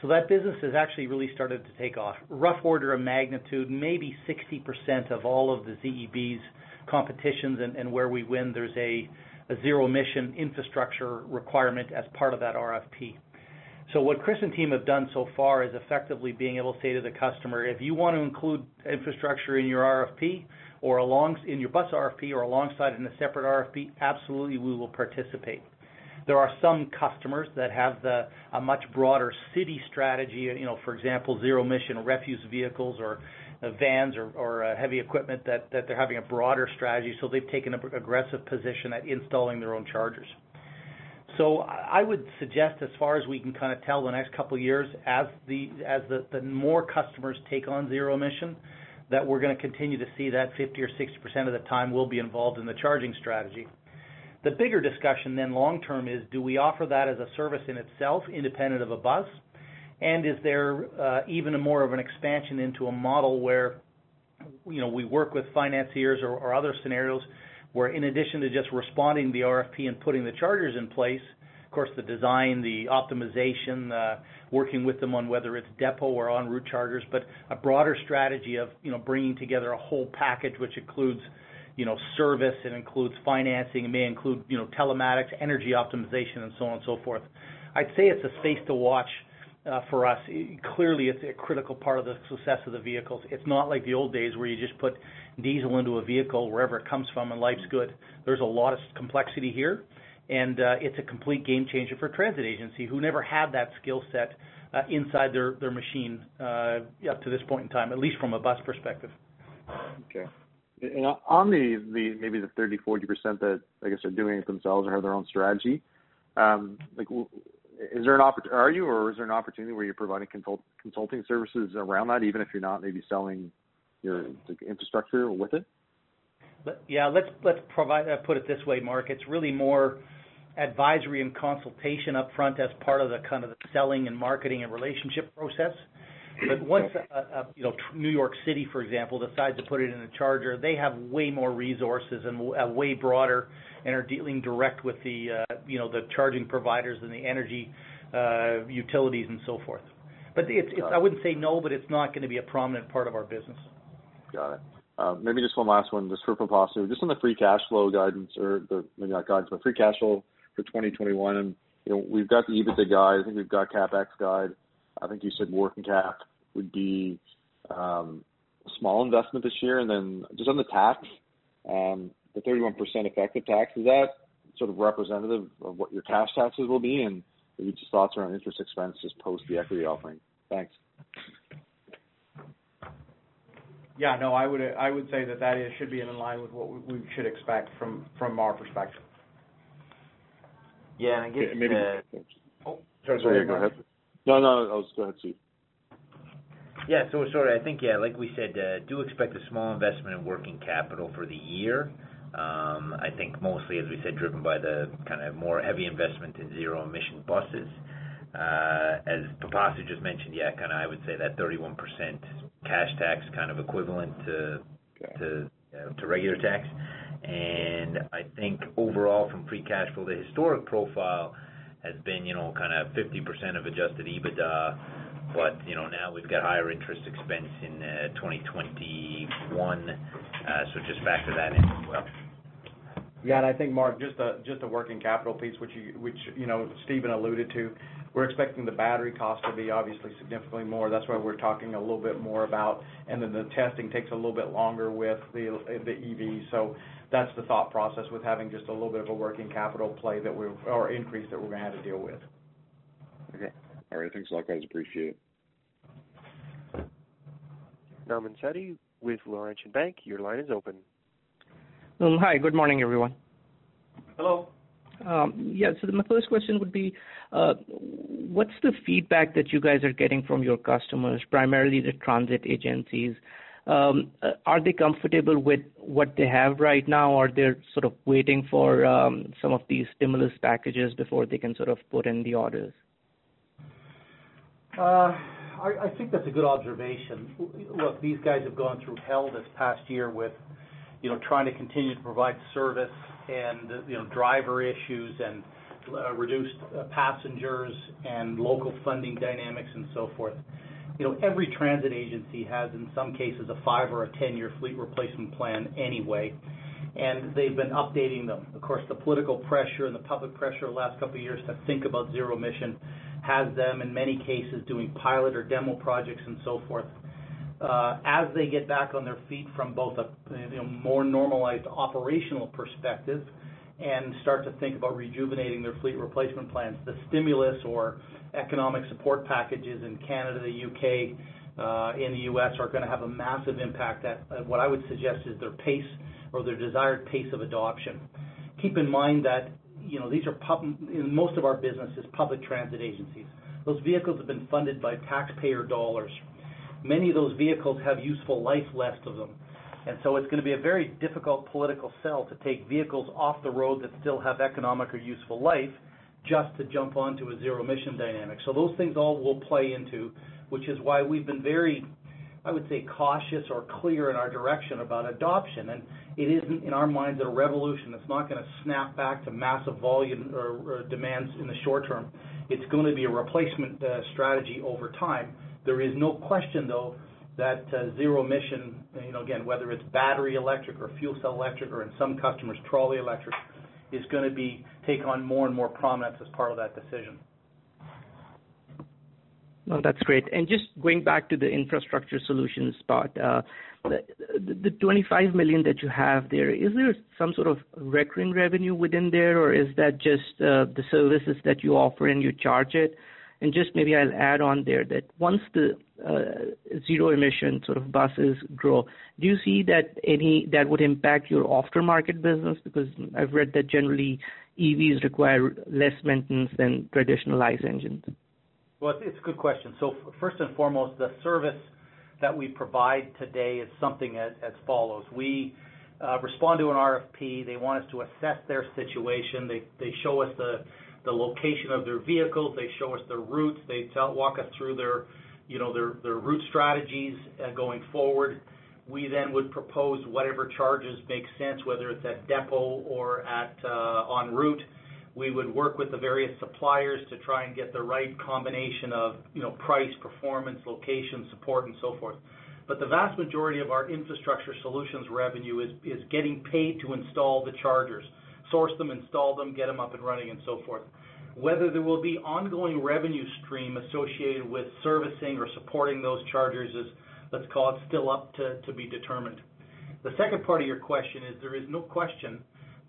So that business has actually really started to take off. Rough order of magnitude, maybe 60% of all of the ZEBs competitions and where we win, there's a zero emission infrastructure requirement as part of that RFP. So what Chris and team have done so far is effectively being able to say to the customer, "If you want to include infrastructure in your RFP or in your bus RFP or alongside in a separate RFP, absolutely, we will participate." There are some customers that have a much broader city strategy, you know, for example, zero emission refuse vehicles or uh, vans or uh, heavy equipment that that they're having a broader strategy, so they've taken an aggressive position at installing their own chargers. So I would suggest, as far as we can kind of tell the next couple of years, as the as the more customers take on zero emission, that we're gonna continue to see that 50 or 60% of the time we'll be involved in the charging strategy. The bigger discussion then long term is, do we offer that as a service in itself, independent of a bus? And is there uh, even more of an expansion into a model where, you know, we work with financiers or other scenarios where in addition to just responding to the RFP and putting the chargers in place, of course, the design, the optimization, uh, working with them on whether it's depot or en route chargers, but a broader strategy of, you know, bringing together a whole package which includes, service, it includes financing, it may include, you know, telematics, energy optimization, and so on and so forth. I'd say it's a space to watch uh, for us. Clearly, it's a critical part of the success of the vehicles. It's not like the old days where you just put diesel into a vehicle wherever it comes from and life's good. There's a lot of complexity here, and uh, it's a complete game changer for transit agency who never had that skill set uh, inside their machine up to this point in time, at least from a bus perspective. Okay. And on the the maybe the 30%-40% that I guess are doing it themselves or have their own strategy, um, like is there an opportunity? Are you, or is there an opportunity where you're providing consult, consulting services around that, even if you're not maybe selling your infrastructure with it? Yeah, let's let's provide uh, put it this way, Mark. It's really more advisory and consultation up front as part of the kind of the selling and marketing and relationship process. But once uh, uh, you know New York City, for example, decides to put it in a charger, they have way more resources and a way broader, and are dealing direct with the uh, you know the charging providers and the energy uh, utilities and so forth. But it's, it's I wouldn't say no, but it's not going to be a prominent part of our business. Got it. Uh, maybe just one last one, just for Pipasu, just on the free cash flow guidance, or the maybe not guidance, but free cash flow for 2021. And you know, we've got the EBITDA guide. I think we've got CapEx guide. I think you said working cap would be um, a small investment this year. And then just on the tax, um, the 31% effective tax, is that sort of representative of what your cash taxes will be? And maybe just thoughts around interest expense just post the equity offering. Thanks. Yeah, no, I would I would say that that is should be in line with what we should expect from from our perspective. Yeah, and I guess. Maybe. Uh, oh, sorry, sorry, go ahead. No, no, I was go ahead, Steve. Yeah. so Sorry, I think, yeah, like we said, uh, do expect a small investment in working capital for the year. Um, I think mostly, as we said, driven by the kind of more heavy investment in zero-emission buses. Uh, as Pipasu just mentioned, yeah, kind of I would say that 31% cash tax kind of equivalent to to to regular tax. And I think overall from free cash flow, the historic profile has been, you know, kind of 50% of adjusted EBITDA but you know now we've got higher interest expense in 2021, uh, so just factor that in as well. Yeah, and I think, Mark, just uh just a working capital piece, which you which you know Stephen alluded to. We're expecting the battery cost to be obviously significantly more. That's why we're talking a little bit more about, and then the testing takes a little bit longer with the the EV. So that's the thought process with having just a little bit of a working capital play that we're or increase that we're gonna have to deal with. Okay. All right. Thanks a lot, guys. Appreciate it. Nauman Satti with Laurentian Bank, your line is open. Um, hi, good morning, everyone. Hello. Um, yeah, so my first question would be, uh, what's the feedback that you guys are getting from your customers, primarily the transit agencies? Um, uh, are they comfortable with what they have right now, or they're sort of waiting for some of these stimulus packages before they can sort of put in the orders? Uh, I think that's a good observation. Look, these guys have gone through hell this past year with, you know, trying to continue to provide service and, you know, driver issues and uh, reduced passengers and local funding dynamics and so forth. You know, every transit agency has, in some cases, a five or a 10-year fleet replacement plan anyway, and they've been updating them. Of course, the political pressure and the public pressure the last couple of years to think about zero emission has them, in many cases, doing pilot or demo projects and so forth. Uh, as they get back on their feet from both a more normalized operational perspective and start to think about rejuvenating their fleet replacement plans, the stimulus or economic support packages in Canada, the U.K., uh, in the U.S. are going to have a massive impact at what I would suggest is their pace or their desired pace of adoption. Keep in mind that you know, these are pub, in most of our business is public transit agencies. Those vehicles have been funded by taxpayer dollars. Many of those vehicles have useful life left of them. And so it's going to be a very difficult political sell to take vehicles off the road that still have economic or useful life just to jump onto a zero emission dynamic. So those things all will play into, which is why we've been very I would say, cautious or clear in our direction about adoption. And it isn't, in our minds, a revolution. It's not going to snap back to massive volume or, demands in the short term. It's going to be a replacement uh, strategy over time. There is no question, though, that uh, zero emission, you know, again, whether it's battery electric or fuel cell electric or in some customers trolley electric, is going to be take on more and more prominence as part of that decision. No, that's great. And Just going back to the infrastructure solutions part, uh, the 25 million that you have there, is there some sort of recurring revenue within there, or is that just uh, the services that you offer and you charge it? And Just maybe I'll add on there that once the Uh, zero emission sort of buses grow, do you see that any that would impact your aftermarket business? Because I've read that generally EVs require less maintenance than traditional ICE engines? Well, it's a good question. So First and foremost, the service that we provide today is something as follows. We uh, respond to an RFP. They want us to assess their situation. They show us the location of their vehicles. They show us their routes. They walk us through their route strategies uh, going forward. We then would propose whatever charges make sense, whether it's at depot or at uh, en route. We would work with the various suppliers to try and get the right combination of you know price, performance, location, support, and so forth. But the vast majority of our infrastructure solutions revenue is getting paid to install the chargers, source them, install them, get them up and running, and so forth. Whether there will be ongoing revenue stream associated with servicing or supporting those chargers is, let's call it, still up to to be determined. The second part of your question is there is no question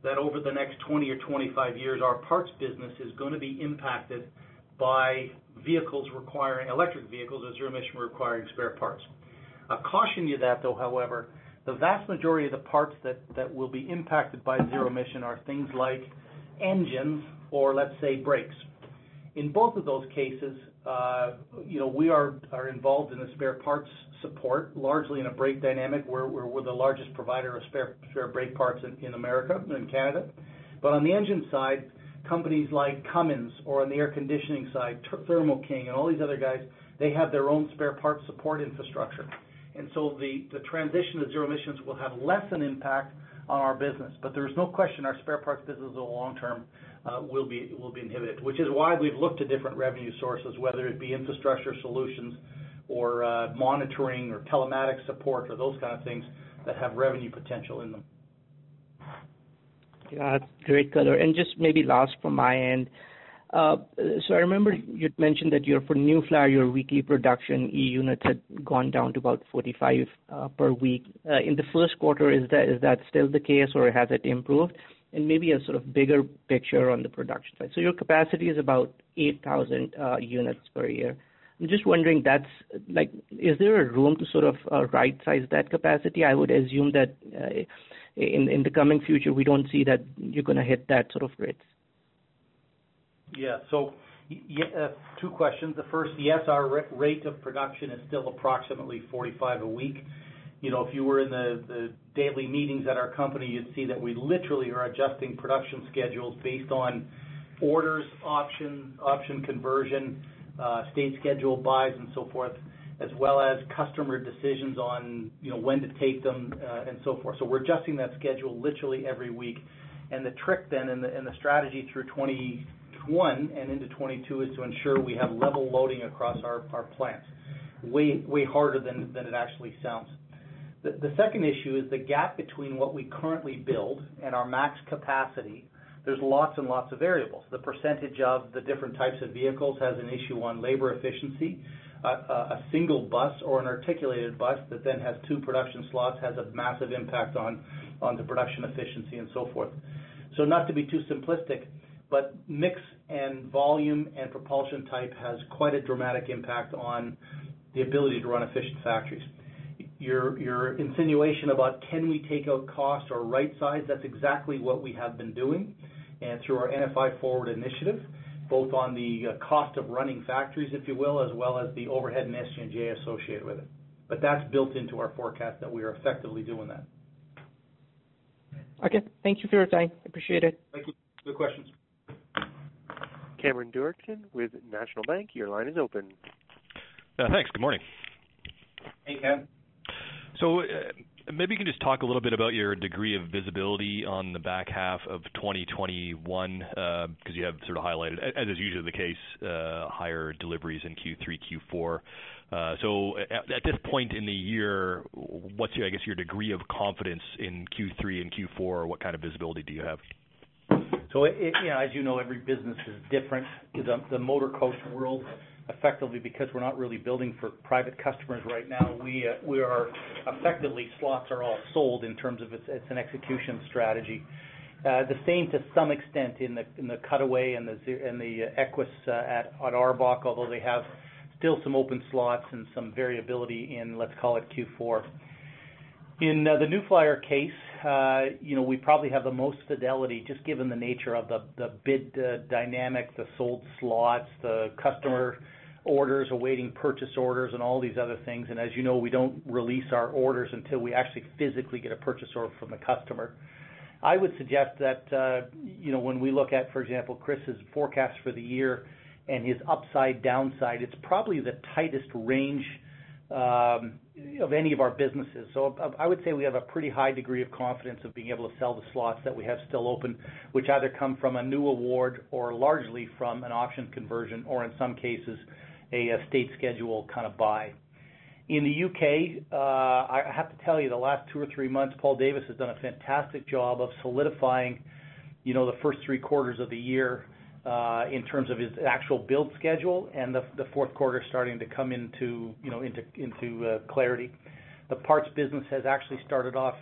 that over the next 20 or 25 years, our parts business is going to be impacted by vehicles requiring electric vehicles or zero-emission requiring spare parts. I'll caution you that, though, however, the vast majority of the parts that, that will be impacted by zero emission are things like engines or, let's say, brakes. In both of those cases, uh, you know, we are are involved in the spare parts support, largely in a brake dynamic. We're we're the largest provider of spare spare brake parts in America and Canada. But on the engine side, companies like Cummins, or on the air conditioning side, Thermo King, and all these other guys, they have their own spare parts support infrastructure. And so the the transition to zero emissions will have less an impact on our business. But There is no question our spare parts business is a long term Uh, will be will be inhibited, which is why we've looked to different revenue sources, whether it be infrastructure solutions or uh, monitoring or telematics support or those kind of things that have revenue potential in them. Yeah. Great color. And just maybe last from my end. Uh so I remember you'd mentioned that for New Flyer, your weekly production e-units had gone down to about 45 uh, per week. In the first quarter, is that is that still the case, or has it improved? And maybe a sort of bigger picture on the production side. So your capacity is about 8,000 uh, units per year. I'm just wondering, that's like, is there a room to sort of uh, right-size that capacity? I would assume that uh, in in the coming future, we don't see that you're going to hit that sort of rates. Yeah. So Two questions. The first, yes, our rate of production is still approximately 45 a week. You know, if you were in the daily meetings at our company, you'd see that we literally are adjusting production schedules based on orders, option option conversion, uh, state schedule buys, and so forth, as well as customer decisions on you know when to take them, uh, and so forth. So we're adjusting that schedule literally every week. And the trick then, and the strategy through 2021 and into 2022, is to ensure we have level loading across our plants. Way harder than than it actually sounds. The second issue is the gap between what we currently build and our max capacity. There's lots and lots of variables. The percentage of the different types of vehicles has an issue on labor efficiency. A single bus or an articulated bus that then has two production slots has a massive impact on the production efficiency and so forth. So not to be too simplistic, but mix and volume and propulsion type has quite a dramatic impact on the ability to run efficient factories. Your insinuation about can we take out cost or right size, that's exactly what we have been doing. Through our NFI Forward initiative, both on the uh, cost of running factories, if you will, as well as the overhead and SG&A associated with it. But that's built into our forecast that we are effectively doing that. Okay. Thank you for your time. Appreciate it. Thank you. Good questions. Cameron Doerksen with National Bank, your line is open. Uh, thanks. Good morning. Hey, Cam. So, uh, maybe you can just talk a little bit about your degree of visibility on the back half of 2021, because uh, you have sort of highlighted, as is usually the case, uh, higher deliveries in Q3, Q4. So At this point in the year, what's, your, I guess, your degree of confidence in Q3 and Q4? or What kind of visibility do you have? So, as you know, every business is different. The motor coach world, effectively, because we're not really building for private customers right now, we uh, are effectively, slots are all sold in terms of it's an execution strategy. Uh, the same to some extent in the Cutaway and the uh, Equess at ARBOC, although they have still some open slots and some variability in, let's call it Q4. In the New Flyer case, you know, we probably have the most fidelity, just given the nature of the bid dynamic, the sold slots, the customer orders, awaiting purchase orders, and all these other things. And as you know, we don't release our orders until we actually physically get a purchase order from the customer. I would suggest that, uh, you know, when we look at, for example, Chris's forecast for the year and his upside downside, it's probably the tightest range um, of any of our businesses. So uh, I would say we have a pretty high degree of confidence of being able to sell the slots that we have still open, which either come from a new award or largely from an option conversion, or in some cases, a state schedule kind of buy. In the U.K., I have to tell you, the last two or three months, Paul Davis has done a fantastic job of solidifying, you know, the first three quarters of the year, in terms of his actual build schedule and the fourth quarter starting to come into, you know, into into uh clarity. The parts business has actually started off,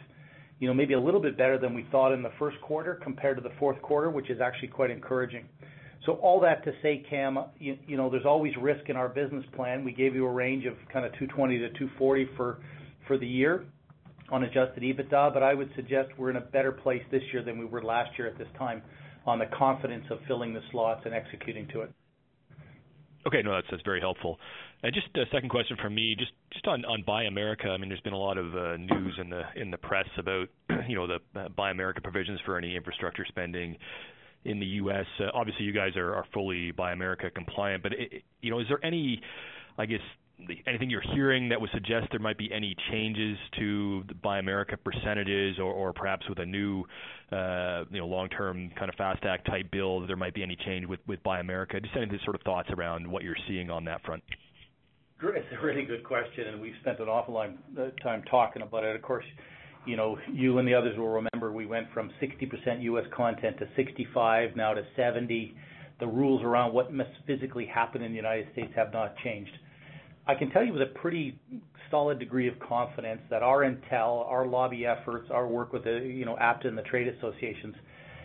you know, maybe a little bit better than we thought in the first quarter compared to the fourth quarter, which is actually quite encouraging. So all that to say, Cam, you know, there's always risk in our business plan. We gave you a range of kind of 220-240 for for the year on adjusted EBITDA, but I would suggest we're in a better place this year than we were last year at this time on the confidence of filling the slots and executing to it. Okay. No, that's very helpful. And just a second question from me, just just on Buy America. I mean, there's been a lot of uh, news in the in the press about, you know, the uh, Buy America provisions for any infrastructure spending in the U.S. Uh, obviously, you guys are fully Buy America compliant, but you know, is there any, I guess, anything you're hearing that would suggest there might be any changes to the Buy America percentages or perhaps with a new, uh, you know, long-term kind of FAST Act type bill, there might be any change with with Buy America? Just any sort of thoughts around what you're seeing on that front. It's a really good question, and we've spent an awful lot of time talking about it. Of course, you know, you and the others will remember we went from 60% U.S. content to 65, now to 70. The rules around what must physically happen in the United States have not changed. I can tell you with a pretty solid degree of confidence that our intel, our lobby efforts, our work with the, you know, APTA and the trade associations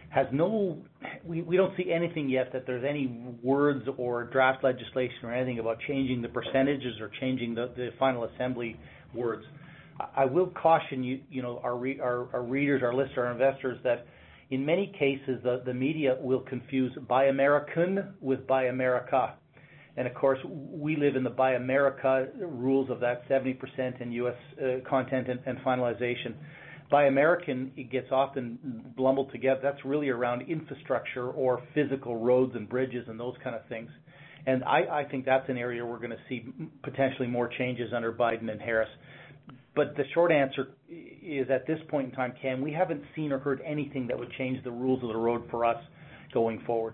has no. We don't see anything yet that there's any words or draft legislation or anything about changing the percentages or changing the final assembly words. I will caution you know, our readers, our listeners, our investors, that in many cases, the media will confuse Buy American with Buy America. And of course, we live in the Buy America rules of that 70% in U.S. Uh, content and finalization. Buy American, it gets often blumbled together. That's really around infrastructure or physical roads and bridges and those kind of things. And I think that's an area we're gonna see potentially more changes under Biden and Harris. But the short answer is, at this point in time, Cam, we haven't seen or heard anything that would change the rules of the road for us going forward.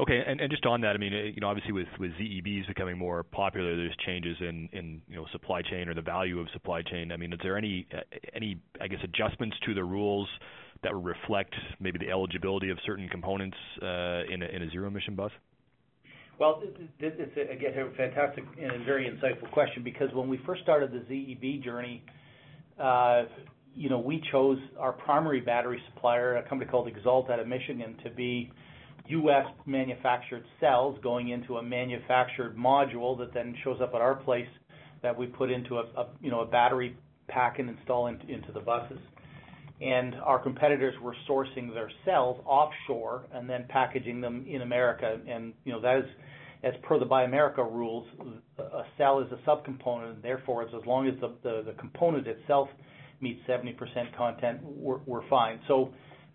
Okay. And just on that, I mean, eh, you know, obviously with ZEBs becoming more popular, there's changes in, supply chain or the value of supply chain. I mean, is there any, eh, any, I guess, adjustments to the rules that would reflect maybe the eligibility of certain components eh, in a zero-emission bus? Well, is, again, a fantastic and very insightful question because when we first started the ZEB journey, uh, you know, we chose our primary battery supplier, a company called Xalt out of Michigan, to be U.S. manufactured cells going into a manufactured module that then shows up at our place that we put into a, you know, a battery pack and install into the buses. And our competitors were sourcing their cells offshore and then packaging them in America. You know, that is, as per the Buy America rules, a cell is a subcomponent, and therefore, as long as the component itself meets 70% content, we're fine. So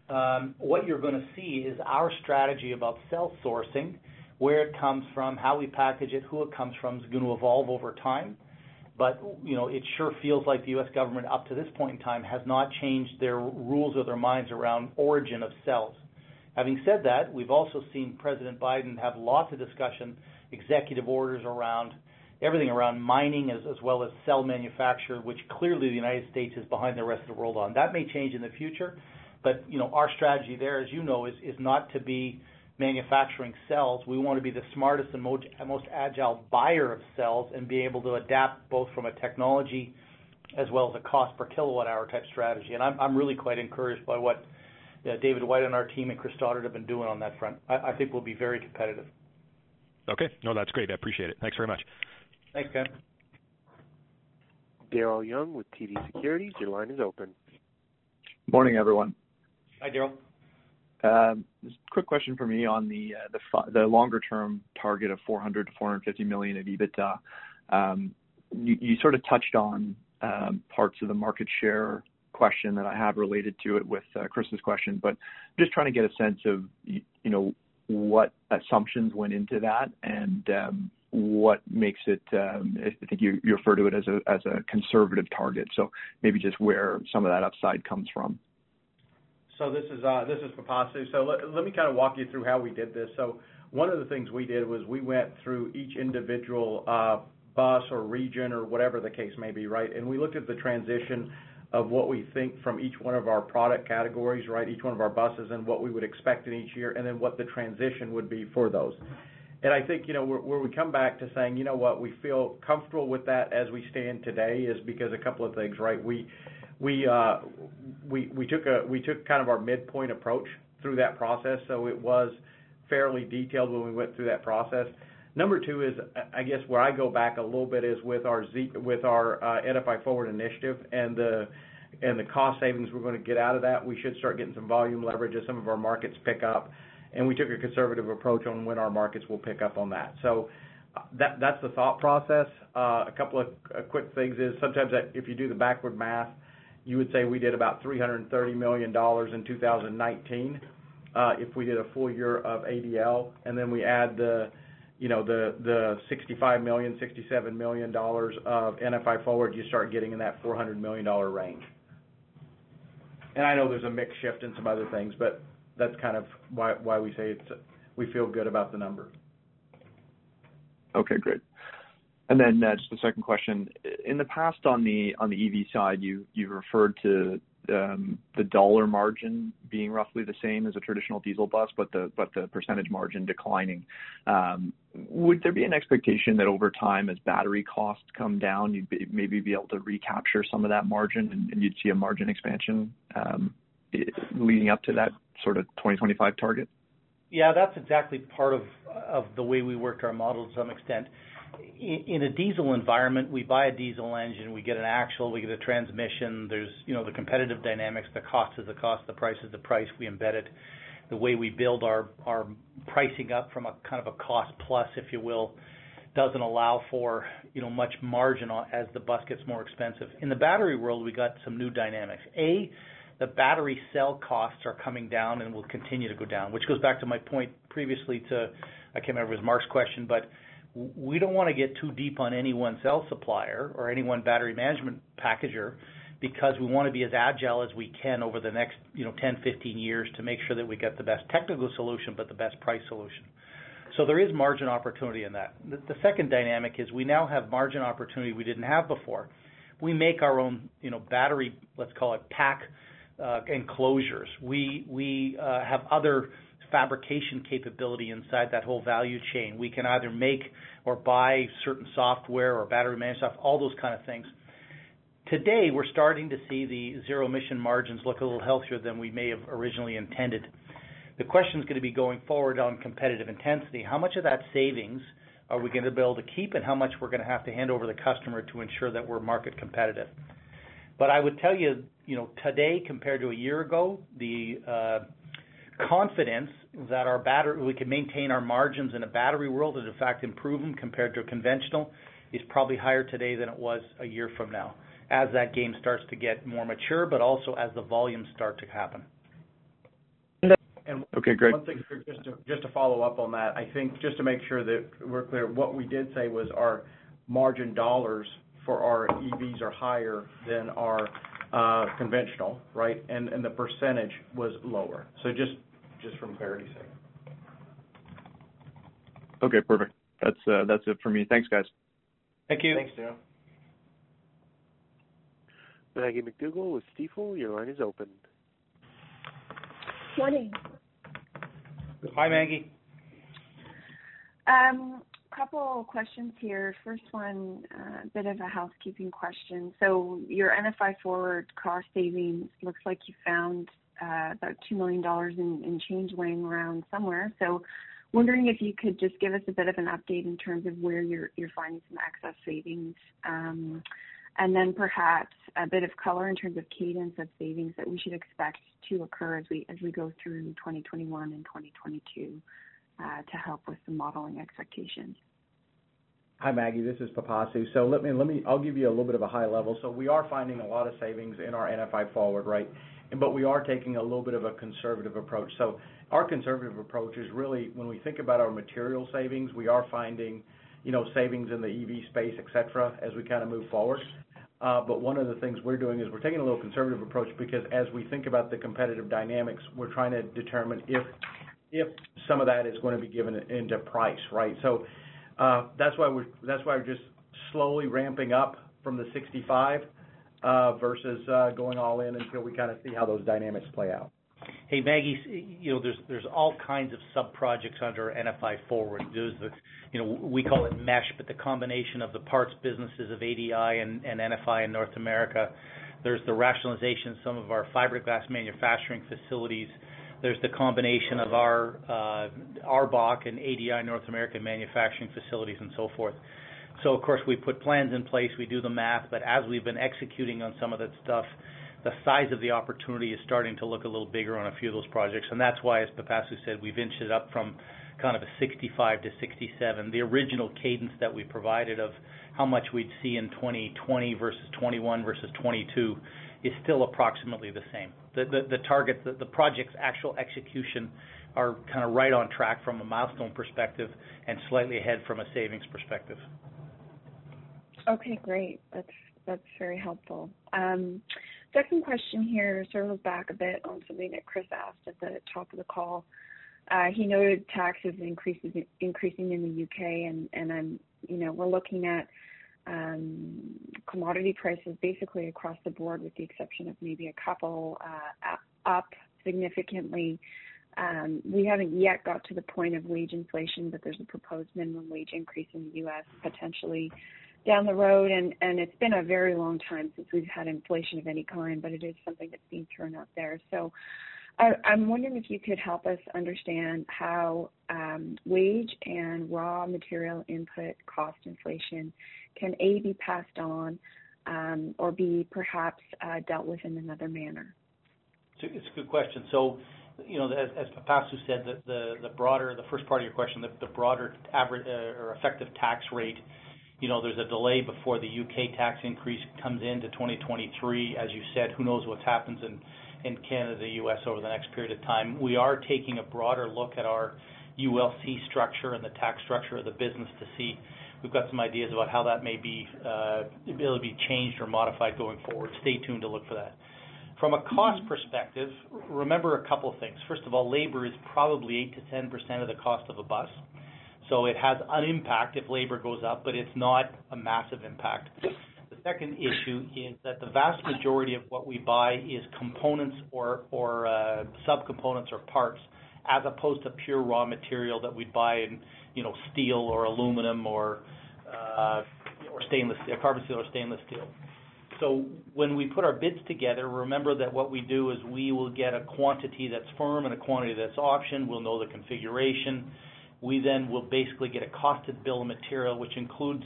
um what you're gonna see is our strategy about cell sourcing, where it comes from, how we package it, who it comes from, is gonna evolve over time. But you know, it sure feels like the U.S. government, up to this point in time, has not changed their rules or their minds around origin of cells. Having said that, we've also seen President Biden have lots of discussion, executive orders around everything around mining as well as cell manufacture, which clearly the United States is behind the rest of the world on. That may change in the future, but you know, our strategy there, as you know, is not to be manufacturing cells. We wanna be the smartest and most agile buyer of cells and be able to adapt both from a technology as well as a cost per kilowatt hour type strategy. And I'm really quite encouraged by what David White and our team and Chris Stoddart have been doing on that front. I think we'll be very competitive. Okay. No, that's great. I appreciate it. Thanks very much. Thanks, Ken. Daryl Young with TD Securities, your line is open. Morning, everyone. Hi, Daryl. Um, just a quick question for me on the uh, longer-term target of 400 million-450 million of EBITDA. Um, you sort of touched on um, parts of the market share question that I have related to it with uh, Chris's question, but just trying to get a sense of you know, what assumptions went into that and um, what makes it, um, I think you refer to it as a conservative target. So maybe just where some of that upside comes from. So this is uh, Pipasu. Let me kind of walk you through how we did this. So one of the things we did was we went through each individual uh, bus or region or whatever the case may be, right? And we looked at the transition of what we think from each one of our product categories, right? Each one of our buses and what we would expect in each year, and then what the transition would be for those. And I think, you know, where we come back to saying, "You know what? We feel comfortable with that as we stand today," is because a couple of things, right? We we uh we took a we took kind of our midpoint approach through that process, so it was fairly detailed when we went through that process. Number two is, I guess where I go back a little bit is with our Z with our uh NFI Forward initiative and the and the cost savings we're going to get out of that. We should start getting some volume leverage as some of our markets pick up. And we took a conservative approach on when our markets will pick up on that. So uh that that's the thought process. A couple of quick things is sometimes if you do the backward math, you would say we did about 330 million dollars in 2019, if we did a full year of ADL, and then we add the 65 million, 67 million dollars of NFI Forward, you start getting in that 400 million dollar range. And I know there's a mix shift in some other things, but that's kind of why why we say it's we feel good about the number. Okay, great. And then uh just a second question. In the past on the on the EV side, you you referred to Um, the dollar margin being roughly the same as a traditional diesel bus, but the but the percentage margin declining. Um, would there be an expectation that over time, as battery costs come down, you'd maybe be able to recapture some of that margin and you'd see a margin expansion um, leading up to that sort of 2025 target? Yeah, that's exactly part of the way we work our model to some extent. In a diesel environment, we buy a diesel engine, we get an axle, we get a transmission. There's you know, the competitive dynamics, the cost is the cost, the price is the price. We embed it. The way we build our our pricing up from a kind of a cost plus, if you will, doesn't allow for you know, much margin as the bus gets more expensive. In the battery world, we got some new dynamics. A, the battery cell costs are coming down and will continue to go down, which goes back to my point previously to, I can't remember if it was Mark's question, but we don't want to get too deep on any one cell supplier or any one battery management packager because we want to be as agile as we can over the next you know 10, 15 years to make sure that we get the best technical solution, but the best price solution. So there is margin opportunity in that. The second dynamic is we now have margin opportunity we didn't have before. We make our own you know, battery, let's call it pack enclosures. We we uh have other fabrication capability inside that whole value chain. We can either make or buy certain software or battery management software, all those kind of things. Today, we're starting to see the zero-emission margins look a little healthier than we may have originally intended. The question's going to be going forward on competitive intensity. How much of that savings are we going to be able to keep, and how much we're going to have to hand over to the customer to ensure that we're market competitive? But I would tell you, you know, today compared to a year ago, the uh, confidence that our battery, we can maintain our margins in a battery world and in fact improve them compared to a conventional is probably higher today than it was a year from now as that game starts to get more mature, but also as the volumes start to happen. Okay, great. One thing, just to follow up on that, I think just to make sure that we're clear, what we did say was our margin dollars for our EVs are higher than our Uh, conventional, right? And and the percentage was lower. So just just from clarity's sake. Okay, perfect. That's uh, that's it for me. Thanks, guys. Thank you. Thanks, Daryl. Maggie MacDougall with Stifel, your line is open. Morning. Hi, Maggie. Um, Couple questions here. First one, uh, a bit of a housekeeping question. So your NFI Forward cost savings, looks like you found uh, about 2 million dollars in change laying around somewhere. So wondering if you could just give us a bit of an update in terms of where you're finding some excess savings um, And then perhaps a bit of color in terms of cadence of savings that we should expect to occur as we as we go through 2021 and 2022 Uh, to help with the modeling expectations. Hi, Maggie. This is Pipasu. So let me, let me I'll give you a little bit of a high level. So we are finding a lot of savings in our NFI Forward, right? But we are taking a little bit of a conservative approach. So our conservative approach is really when we think about our material savings, we are finding, you know, savings in the EV space, et cetera, as we kind of move forward. Uh, but one of the things we're doing is we're taking a little conservative approach because as we think about the competitive dynamics, we're trying to determine if some of that is going to be given into price, right? So, uh that's why we're that's why we're just slowly ramping up from the 65 versus going all in until we kind of see how those dynamics play out. Hey, Maggie, you know, there's there's all kinds of sub-projects under NFI Forward. There's the, you know, we call it mesh, but the combination of the parts businesses of ADL and NFI in North America. There's the rationalization of some of our fiberglass manufacturing facilities. The combination of our uh, ARBOC and ADL North American manufacturing facilities and so forth. So of course, we put plans in place, we do the math, but as we've been executing on some of that stuff, the size of the opportunity is starting to look a little bigger on a few of those projects. And that's why, as Pipasu said, we've inched it up from kind of a 65 to 67. The original cadence that we provided of how much we'd see in 2020 versus 2021 versus 2022 is still approximately the same. The target, the project's actual execution are kind of right on track from a milestone perspective and slightly ahead from a savings perspective. Okay, great. That's, very helpful. Um, second question here, circles back a bit on something that Chris asked at the top of the call. Uh, he noted taxes increasing in the U.K., and I'm you know, we're looking at Um, commodity prices basically across the board, with the exception of maybe a couple uh, up significantly. Um, we haven't yet got to the point of wage inflation, but there's a proposed minimum wage increase in the U.S. potentially down the road, and it's been a very long time since we've had inflation of any kind, but it is something that's being thrown out there. So I'm wondering if you could help us understand how um, wage and raw material input cost inflation can, A, be passed on, um, or B, perhaps uh, dealt with in another manner? It's a good question. So, you know, as Pipasu said, the the broader, the first part of your question, the broader average uh, or effective tax rate, you know, there's a delay before the U.K. tax increase comes into 2023. As you said, who knows what happens in, in Canada, the U.S. over the next period of time. We are taking a broader look at our ULC structure and the tax structure of the business to see. We've got some ideas about how that may be able to be changed or modified going forward. Stay tuned to look for that. From a cost perspective, remember a couple of things. First of all, labor is probably 8%-10% of the cost of a bus, so it has an impact if labor goes up, but it's not a massive impact. The second issue is that the vast majority of what we buy is components or or uh subcomponents or parts, as opposed to pure raw material that we'd buy in, you know, steel or aluminum or uh, stainless steel, carbon steel or stainless steel. So when we put our bids together, remember that what we do is we will get a quantity that's firm and a quantity that's option. We'll know the configuration. We then will basically get a costed bill of material, which includes,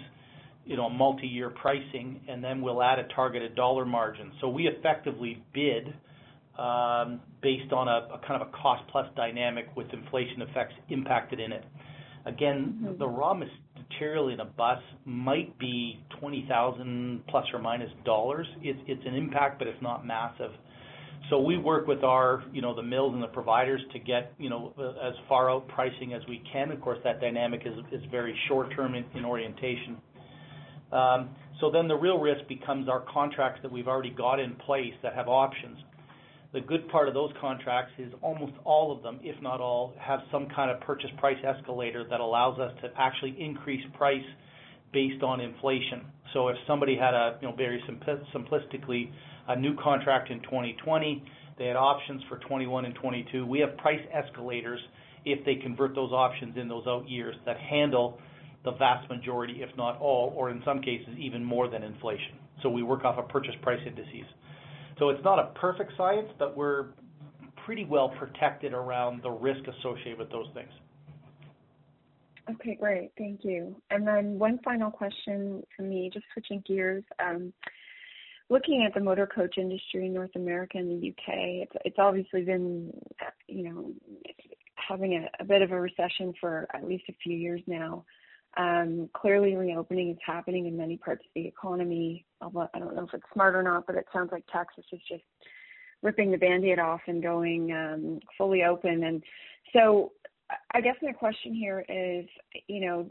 you know, multi-year pricing, and then we'll add a targeted dollar margin. So we effectively bid um, based on a kind of a cost-plus dynamic with inflation effects impacted in it. Again, mm-hmm. the raw material in a bus might be $20,000 ±. It's an impact, but it's not massive. So we work with our, you know, the mills and the providers to get, you know, as far out pricing as we can. Of course, that dynamic is is very short term in orientation. Um, so then the real risk becomes our contracts that we've already got in place that have options. The good part of those contracts is almost all of them, if not all, have some kind of purchase price escalator that allows us to actually increase price based on inflation. So if somebody had a, you know, very simplistically, a new contract in 2020, they had options for 2021 and 2022, we have price escalators if they convert those options in those out years that handle the vast majority, if not all, or in some cases, even more than inflation. So we work off of purchase price indices. So it's not a perfect science, but we're pretty well protected around the risk associated with those things. Okay, great. Thank you. And then one final question from me, just switching gears. Um, looking at the motor coach industry in North America and the UK, it's obviously been uh, you know having a bit of a recession for at least a few years now. Um, clearly, reopening is happening in many parts of the economy. Although I don't know if it's smart or not, but it sounds like Texas is just ripping the band-aid off and going um, fully open. And so I guess my question here is, you know,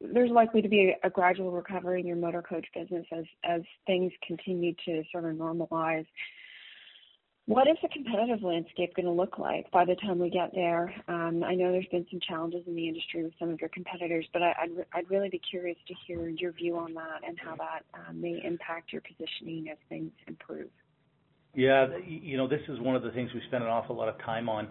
there's likely to be a gradual recovery in your motor coach business as as things continue to sort of normalize. What is the competitive landscape going to look like by the time we get there? Um, I know there's been some challenges in the industry with some of your competitors, but I, I'd, I'd really be curious to hear your view on that and how that um, may impact your positioning as things improve. Yeah, you know, this is one of the things we spend an awful lot of time on.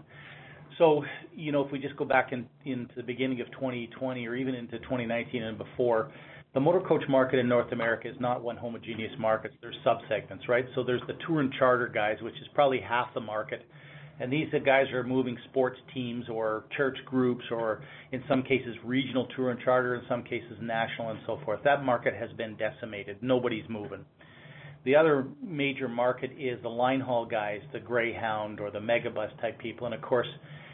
So, you know, if we just go back in, into the beginning of 2020 or even into 2019 and before, the motor coach market in North America is not one homogeneous market. There's subsegments, right? So there's the tour and charter guys, which is probably half the market. And these guys are moving sports teams or church groups or in some cases regional tour and charter, in some cases national and so forth. That market has been decimated. Nobody's moving. The other major market is the line haul guys, the Greyhound or the Megabus type people. And of course,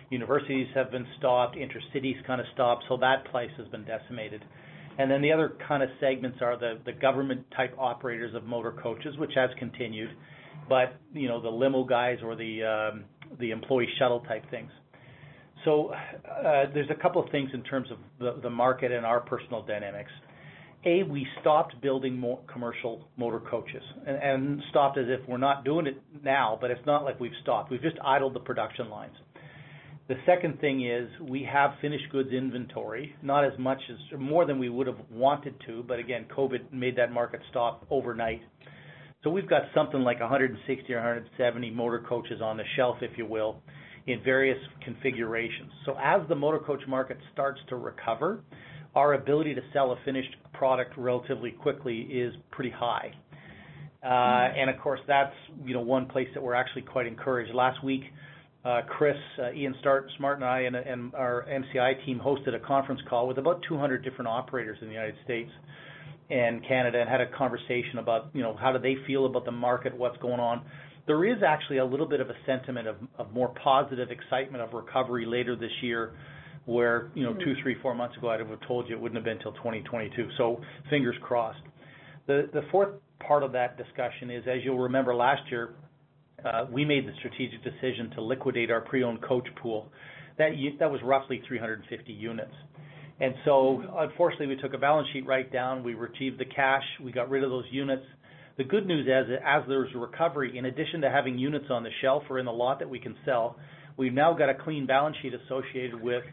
universities have been stopped, intercities kind of stopped, so that place has been decimated. And then the other kind of segments are the, the government type operators of motor coaches, which has continued, but you know the limo guys or the um, the employee shuttle type things. So uh, there's a couple of things in terms of the, the market and our personal dynamics. A, we stopped building commercial motor coaches, and stopped as if we're not doing it now, but it's not like we've stopped. We've just idled the production lines. The second thing is we have finished goods inventory, not as much as more than we would have wanted to, but again, COVID made that market stop overnight. So we've got something like 160 or 170 motor coaches on the shelf, if you will, in various configurations. So as the motor coach market starts to recover, our ability to sell a finished product relatively quickly is pretty high. Uh, and of course, that's you know one place that we're actually quite encouraged. Last week, Chris, uh, Ian Smart, and I, and, and our MCI team hosted a conference call with about 200 different operators in the United States and Canada, and had a conversation about, you know, how do they feel about the market, what's going on. There is actually a little bit of a sentiment of, of more positive excitement of recovery later this year, where you know, mm-hmm. two, three, four months ago, I'd have told you it wouldn't have been until 2022. So fingers crossed. The the fourth part of that discussion is, as you'll remember last year, uh, Uh, we made the strategic decision to liquidate our pre-owned coach pool. That was roughly 350 units. And so, unfortunately, we took a balance sheet write down. We retrieved the cash. We got rid of those units. The good news is, as there's a recovery, in addition to having units on the shelf or in the lot that we can sell, we've now got a clean balance sheet associated with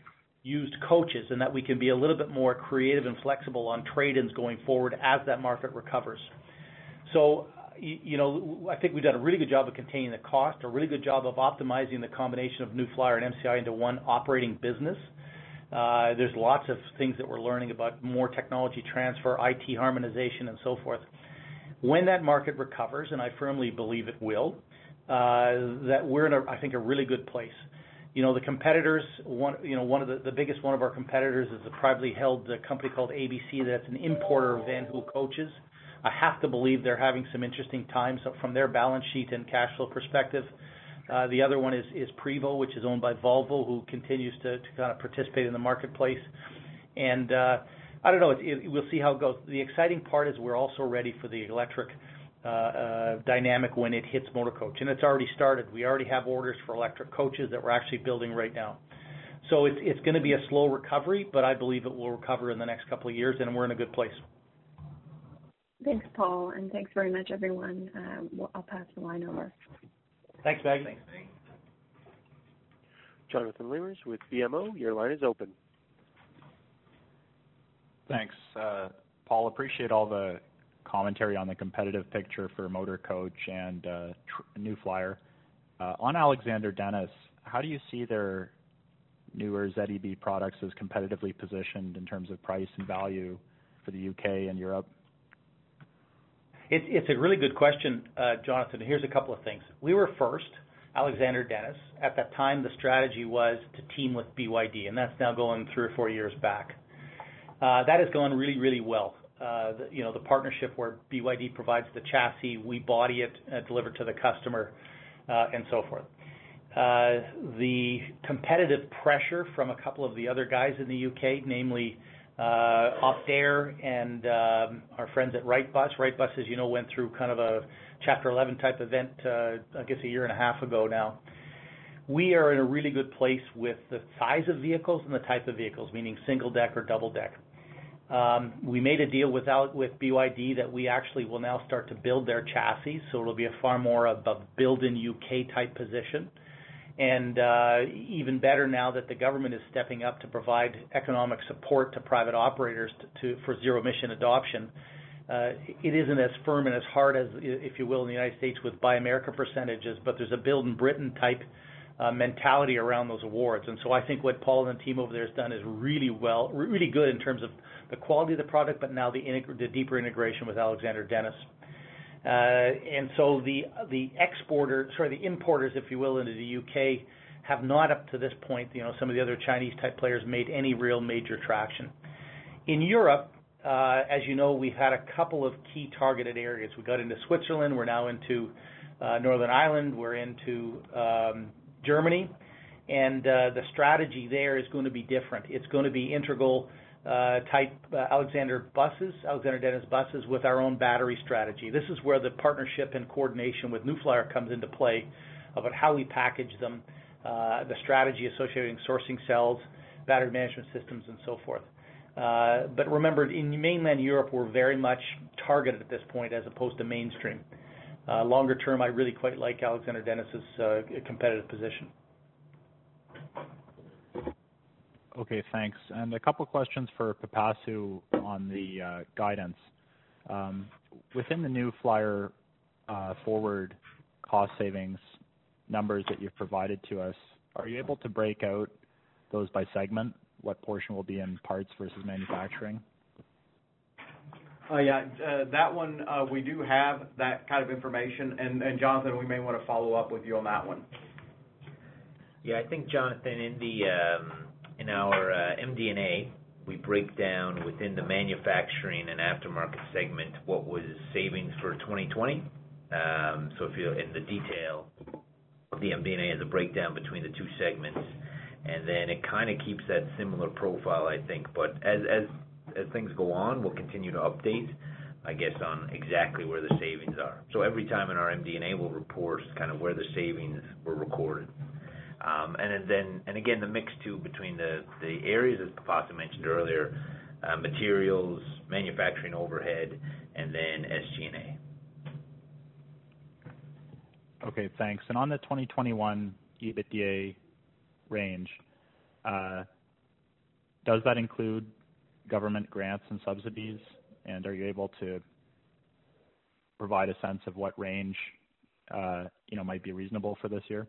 used coaches, and that we can be a little bit more creative and flexible on trade-ins going forward as that market recovers. You know, I think we've done a really good job of containing the cost, a really good job of optimizing the combination of New Flyer and MCI into one operating business. Uh, there's lots of things that we're learning about more technology transfer, IT harmonization, and so forth. When that market recovers, and I firmly believe it will, uh, that we're in, a, I think, a really good place. You know, the competitors, one, you know, one of the, the biggest one of our competitors is a privately held uh, company called ABC that's an importer of Van Hool coaches. I have to believe they're having some interesting times from their balance sheet and cash flow perspective. Uh, the other one is Prevost, which is owned by Volvo, who continues to kind of participate in the marketplace. And uh, I don't know. We'll see how it goes. The exciting part is we're also ready for the electric uh, dynamic when it hits motor coach, and it's already started. We already have orders for electric coaches that we're actually building right now. So It's gonna be a slow recovery, but I believe it will recover in the next couple of years, and we're in a good place. Thanks, Paul, and thanks very much, everyone. Uh, I'll pass the line over. Thanks, Maggie. Thanks, Maggie. Jonathan Lamers with BMO, your line is open. Thanks. Uh, Paul, appreciate all the commentary on the competitive picture for Motor Coach and uh, New Flyer. On Alexander Dennis, how do you see their newer ZEB products as competitively positioned in terms of price and value for the U.K. and Europe? It's a really good question, uh, Jonathan. Here's a couple of things. We were first, Alexander Dennis. At that time, the strategy was to team with BYD, and that's now going three or four years back. Uh, that has gone really, really well. you know, the partnership where BYD provides the chassis, we body it, deliver to the customer, and so forth. The competitive pressure from a couple of the other guys in the U.K., namely, Uh, Optare and um, our friends at Wrightbus. Wrightbus, as you know, went through kind of a Chapter 11 type event, uh, I guess a year and a half ago now. We are in a really good place with the size of vehicles and the type of vehicles, meaning single deck or double deck. Um, we made a deal with with BYD that we actually will now start to build their chassis, so it'll be a far more of a build in U.K. type position. Uh, even better now that the government is stepping up to provide economic support to private operators for zero emission adoption. Uh, it isn't as firm and as hard as, if you will, in the United States with Buy America percentages, but there's a Build in Britain type uh, mentality around those awards. And so I think what Paul and the team over there has done is really well, really good in terms of the quality of the product, but now the deeper integration with Alexander Dennis. Uh, the the exporter, sorry, the importers, if you will, into the U.K. have not up to this point, you know, some of the other Chinese type players made any real major traction. In Europe, uh, as you know, we've had a couple of key targeted areas. We got into Switzerland, we're now into uh, Northern Ireland, we're into um, Germany. And uh the strategy there is gonna be different. It's gonna be integral type uh, Alexander buses, Alexander Dennis buses with our own battery strategy. This is where the partnership and coordination with New Flyer comes into play about how we package them, uh, the strategy associated with sourcing cells, battery management systems, and so forth. Uh, but remember, in mainland Europe, we're very much targeted at this point as opposed to mainstream. Longer term, I really quite like Alexander Dennis' competitive position. Okay, thanks. And a couple questions for Pipasu on the uh, guidance. Um, within the New Flyer uh, Forward cost savings numbers that you've provided to us, are you able to break out those by segment? What portion will be in parts versus manufacturing? Uh, yeah. That one, we do have that kind of information. And and Jonathan, we may wanna follow up with you on that one. Yeah. I think, Jonathan, in um, our uh, MD&A, we break down within the manufacturing and aftermarket segment what was savings for 2020. Um, so, If you're in the detail of the MD&A as a breakdown between the two segments, and then it kinda keeps that similar profile, I think. But as as as things go on, we'll continue to update, I guess, on exactly where the savings are. So every time in our MD&A, we'll report kind of where the savings were recorded. Um, again, the mix too between the the areas, as Pipasu mentioned earlier, uh, materials, manufacturing overhead, and then SG&A. Okay, thanks. And on the 2021 EBITDA range, uh, does that include government grants and subsidies? And are you able to provide a sense of what range, uh, you know, might be reasonable for this year?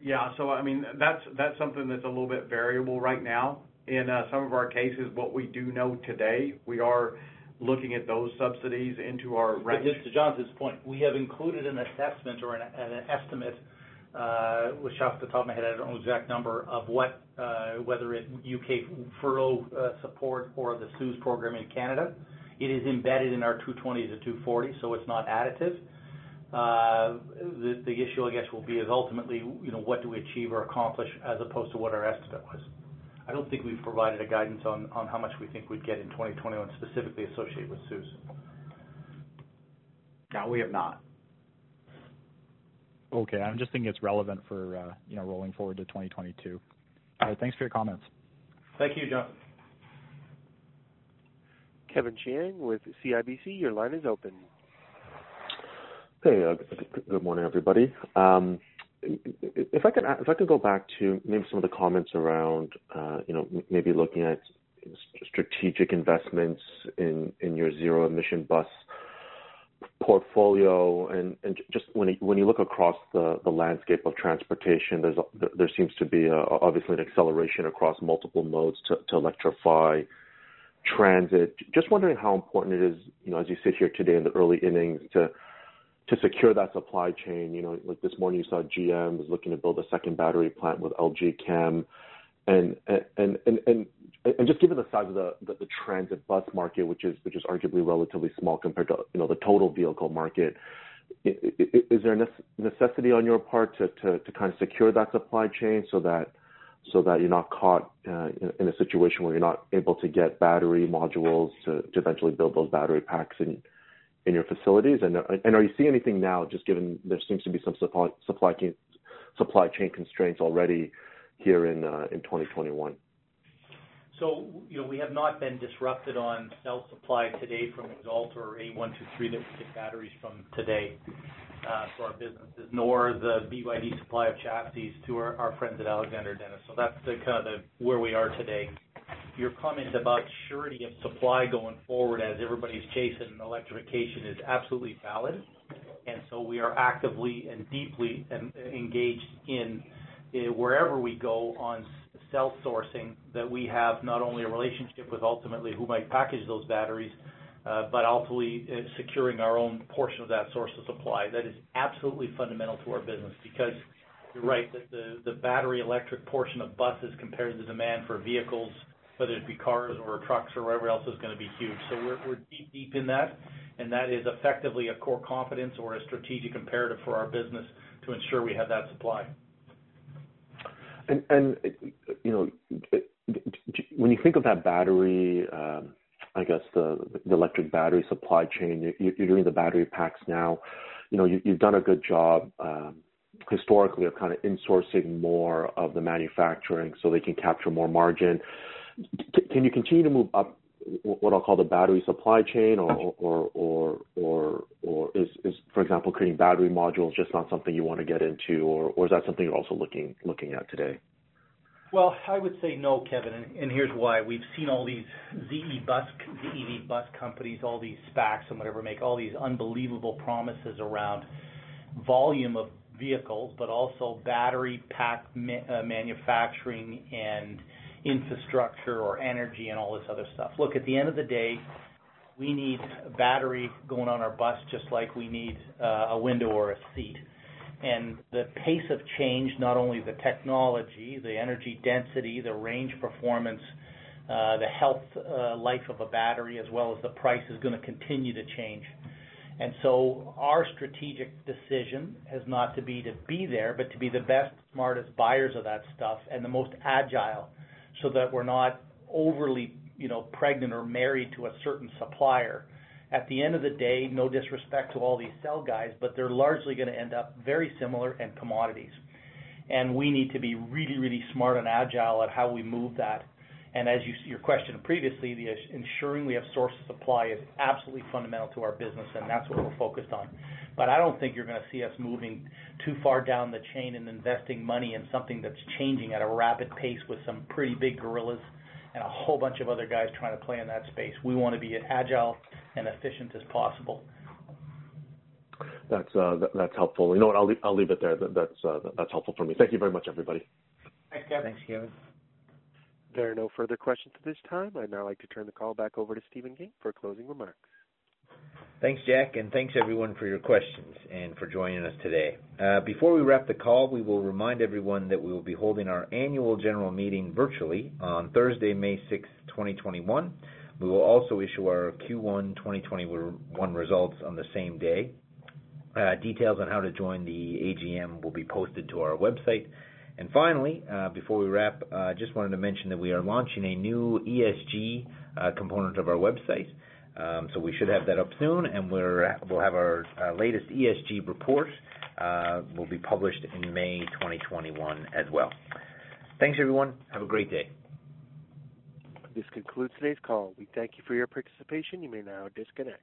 Yeah. So I mean, that's that's something that's a little bit variable right now. In uh, some of our cases, what we do know today, we are looking at those subsidies into our range. Just to Jonathan's point, we have included an assessment or an estimate, uh, which off the top of my head, I don't know the exact number of what, uh, whether it's U.K. furlough support or the CEWS program in Canada. It is embedded in our 220-240, so it's not additive. Uh, the issue, I guess, will be is ultimately, you know, what do we achieve or accomplish as opposed to what our estimate was. I don't think we've provided a guidance on how much we think we'd get in 2021 specifically associated with CEWS. No, we have not. Okay. I'm just thinking it's relevant for, uh, you know, rolling forward to 2022. All right. Thanks for your comments. Thank you, John. Kevin Chiang with CIBC, your line is open. Hey, good morning, everybody. Um if if I could go back to maybe some of the comments around, you know, maybe looking at strategic investments in your zero emission bus portfolio. And and just when when you look across the the landscape of transportation, there's there seems to be obviously an acceleration across multiple modes to electrify transit. Just wondering how important it is, you know, as you sit here today in the early innings to secure that supply chain. You know, like this morning, you saw GM is looking to build a second battery plant with LG Chem. and and and and and just given the size of the, the, the transit bus market, which is which is arguably relatively small compared to you know the total vehicle market, is there a necessity on your part to, to, to kind of secure that supply chain so that so that you're not caught uh, in a situation where you're not able to get battery modules to, to eventually build those battery packs in in your facilities? And and are you seeing anything now, just given there seems to be some supply supply chain constraints already here in uh, in 2021? So, you know, we have not been disrupted on cell supply today from Xalt or A123 that we get batteries from today uh, for our businesses, nor the BYD supply of chassis to our, our friends at Alexander Dennis. So that's kind of the where we are today. Your comment about surety of supply going forward as everybody's chasing electrification is absolutely valid. And so we are actively and deeply engaged in uh, wherever we go on cell sourcing that we have not only a relationship with ultimately who might package those batteries, uh, but ultimately uh, securing our own portion of that source of supply. That is absolutely fundamental to our business because you're right that the battery electric portion of buses compared to the demand for vehicles, whether it be cars or trucks or whatever else, is going to be huge. So we're, deep, deep in that, and that is effectively a core competence or a strategic imperative for our business to ensure we have that supply. And, you know, when you think of that battery, I guess the, electric battery supply chain, you, you're doing the battery packs now. You know, you, you've done a good job historically of kind of insourcing more of the manufacturing so they can capture more margin. Can you continue to move up what I'll call the battery supply chain, or or or or, or is, for example creating battery modules just not something you want to get into, or, is that something you're also looking looking at today? Well, I would say no, Kevin, and, here's why. We've seen all these ZE bus, ZEV bus companies, all these SPACs and whatever, make all these unbelievable promises around volume of vehicles, but also battery pack uh, manufacturing and infrastructure or energy and all this other stuff. Look, at the end of the day, we need a battery going on our bus just like we need uh, a window or a seat. And the pace of change, not only the technology, the energy density, the range performance, uh, the health uh, life of a battery, as well as the price, is going to continue to change. And so our strategic decision has not to be to be there, but to be the best, smartest buyers of that stuff and the most agile so that we're not overly, you know, pregnant or married to a certain supplier. At the end of the day, no disrespect to all these cell guys, but they're largely going to end up very similar and commodities. And we need to be really, really smart and agile at how we move that. And as you, your question previously, the ensuring we have source of supply is absolutely fundamental to our business, and that's what we're focused on. But I don't think you're going to see us moving too far down the chain and investing money in something that's changing at a rapid pace with some pretty big gorillas and a whole bunch of other guys trying to play in that space. We want to be as agile and efficient as possible. That's uh, that's helpful. You know what? I'll leave, I'll leave it there. That's uh, that's helpful for me. Thank you very much, everybody. Thanks, Kevin. Thanks, Kevin. There are no further questions at this time. I'd now like to turn the call back over to Stephen King for closing remarks. Thanks, Jack, and thanks everyone for your questions and for joining us today. Uh, before we wrap the call, we will remind everyone that we will be holding our annual general meeting virtually on Thursday, May 6, 2021. We will also issue our Q1 2021 results on the same day. Uh, details on how to join the AGM will be posted to our website. And finally, uh, before we wrap, I uh, just wanted to mention that we are launching a new ESG uh, component of our website. Um, so we should have that up soon, and we're, we'll have our latest ESG report uh, will be published in May 2021 as well. Thanks, everyone. Have a great day. This concludes today's call. We thank you for your participation. You may now disconnect.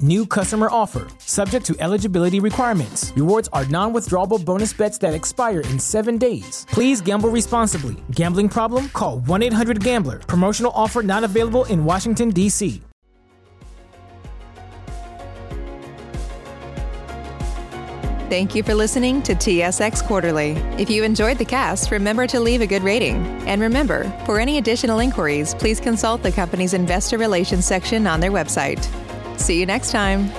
New customer offer, subject to eligibility requirements. Rewards are non withdrawable bonus bets that expire in seven days. Please gamble responsibly. Gambling problem? Call 1 800 Gambler. Promotional offer not available in Washington, D.C. Thank you for listening to TSX Quarterly. If you enjoyed the cast, remember to leave a good rating. And remember, for any additional inquiries, please consult the company's investor relations section on their website. See you next time.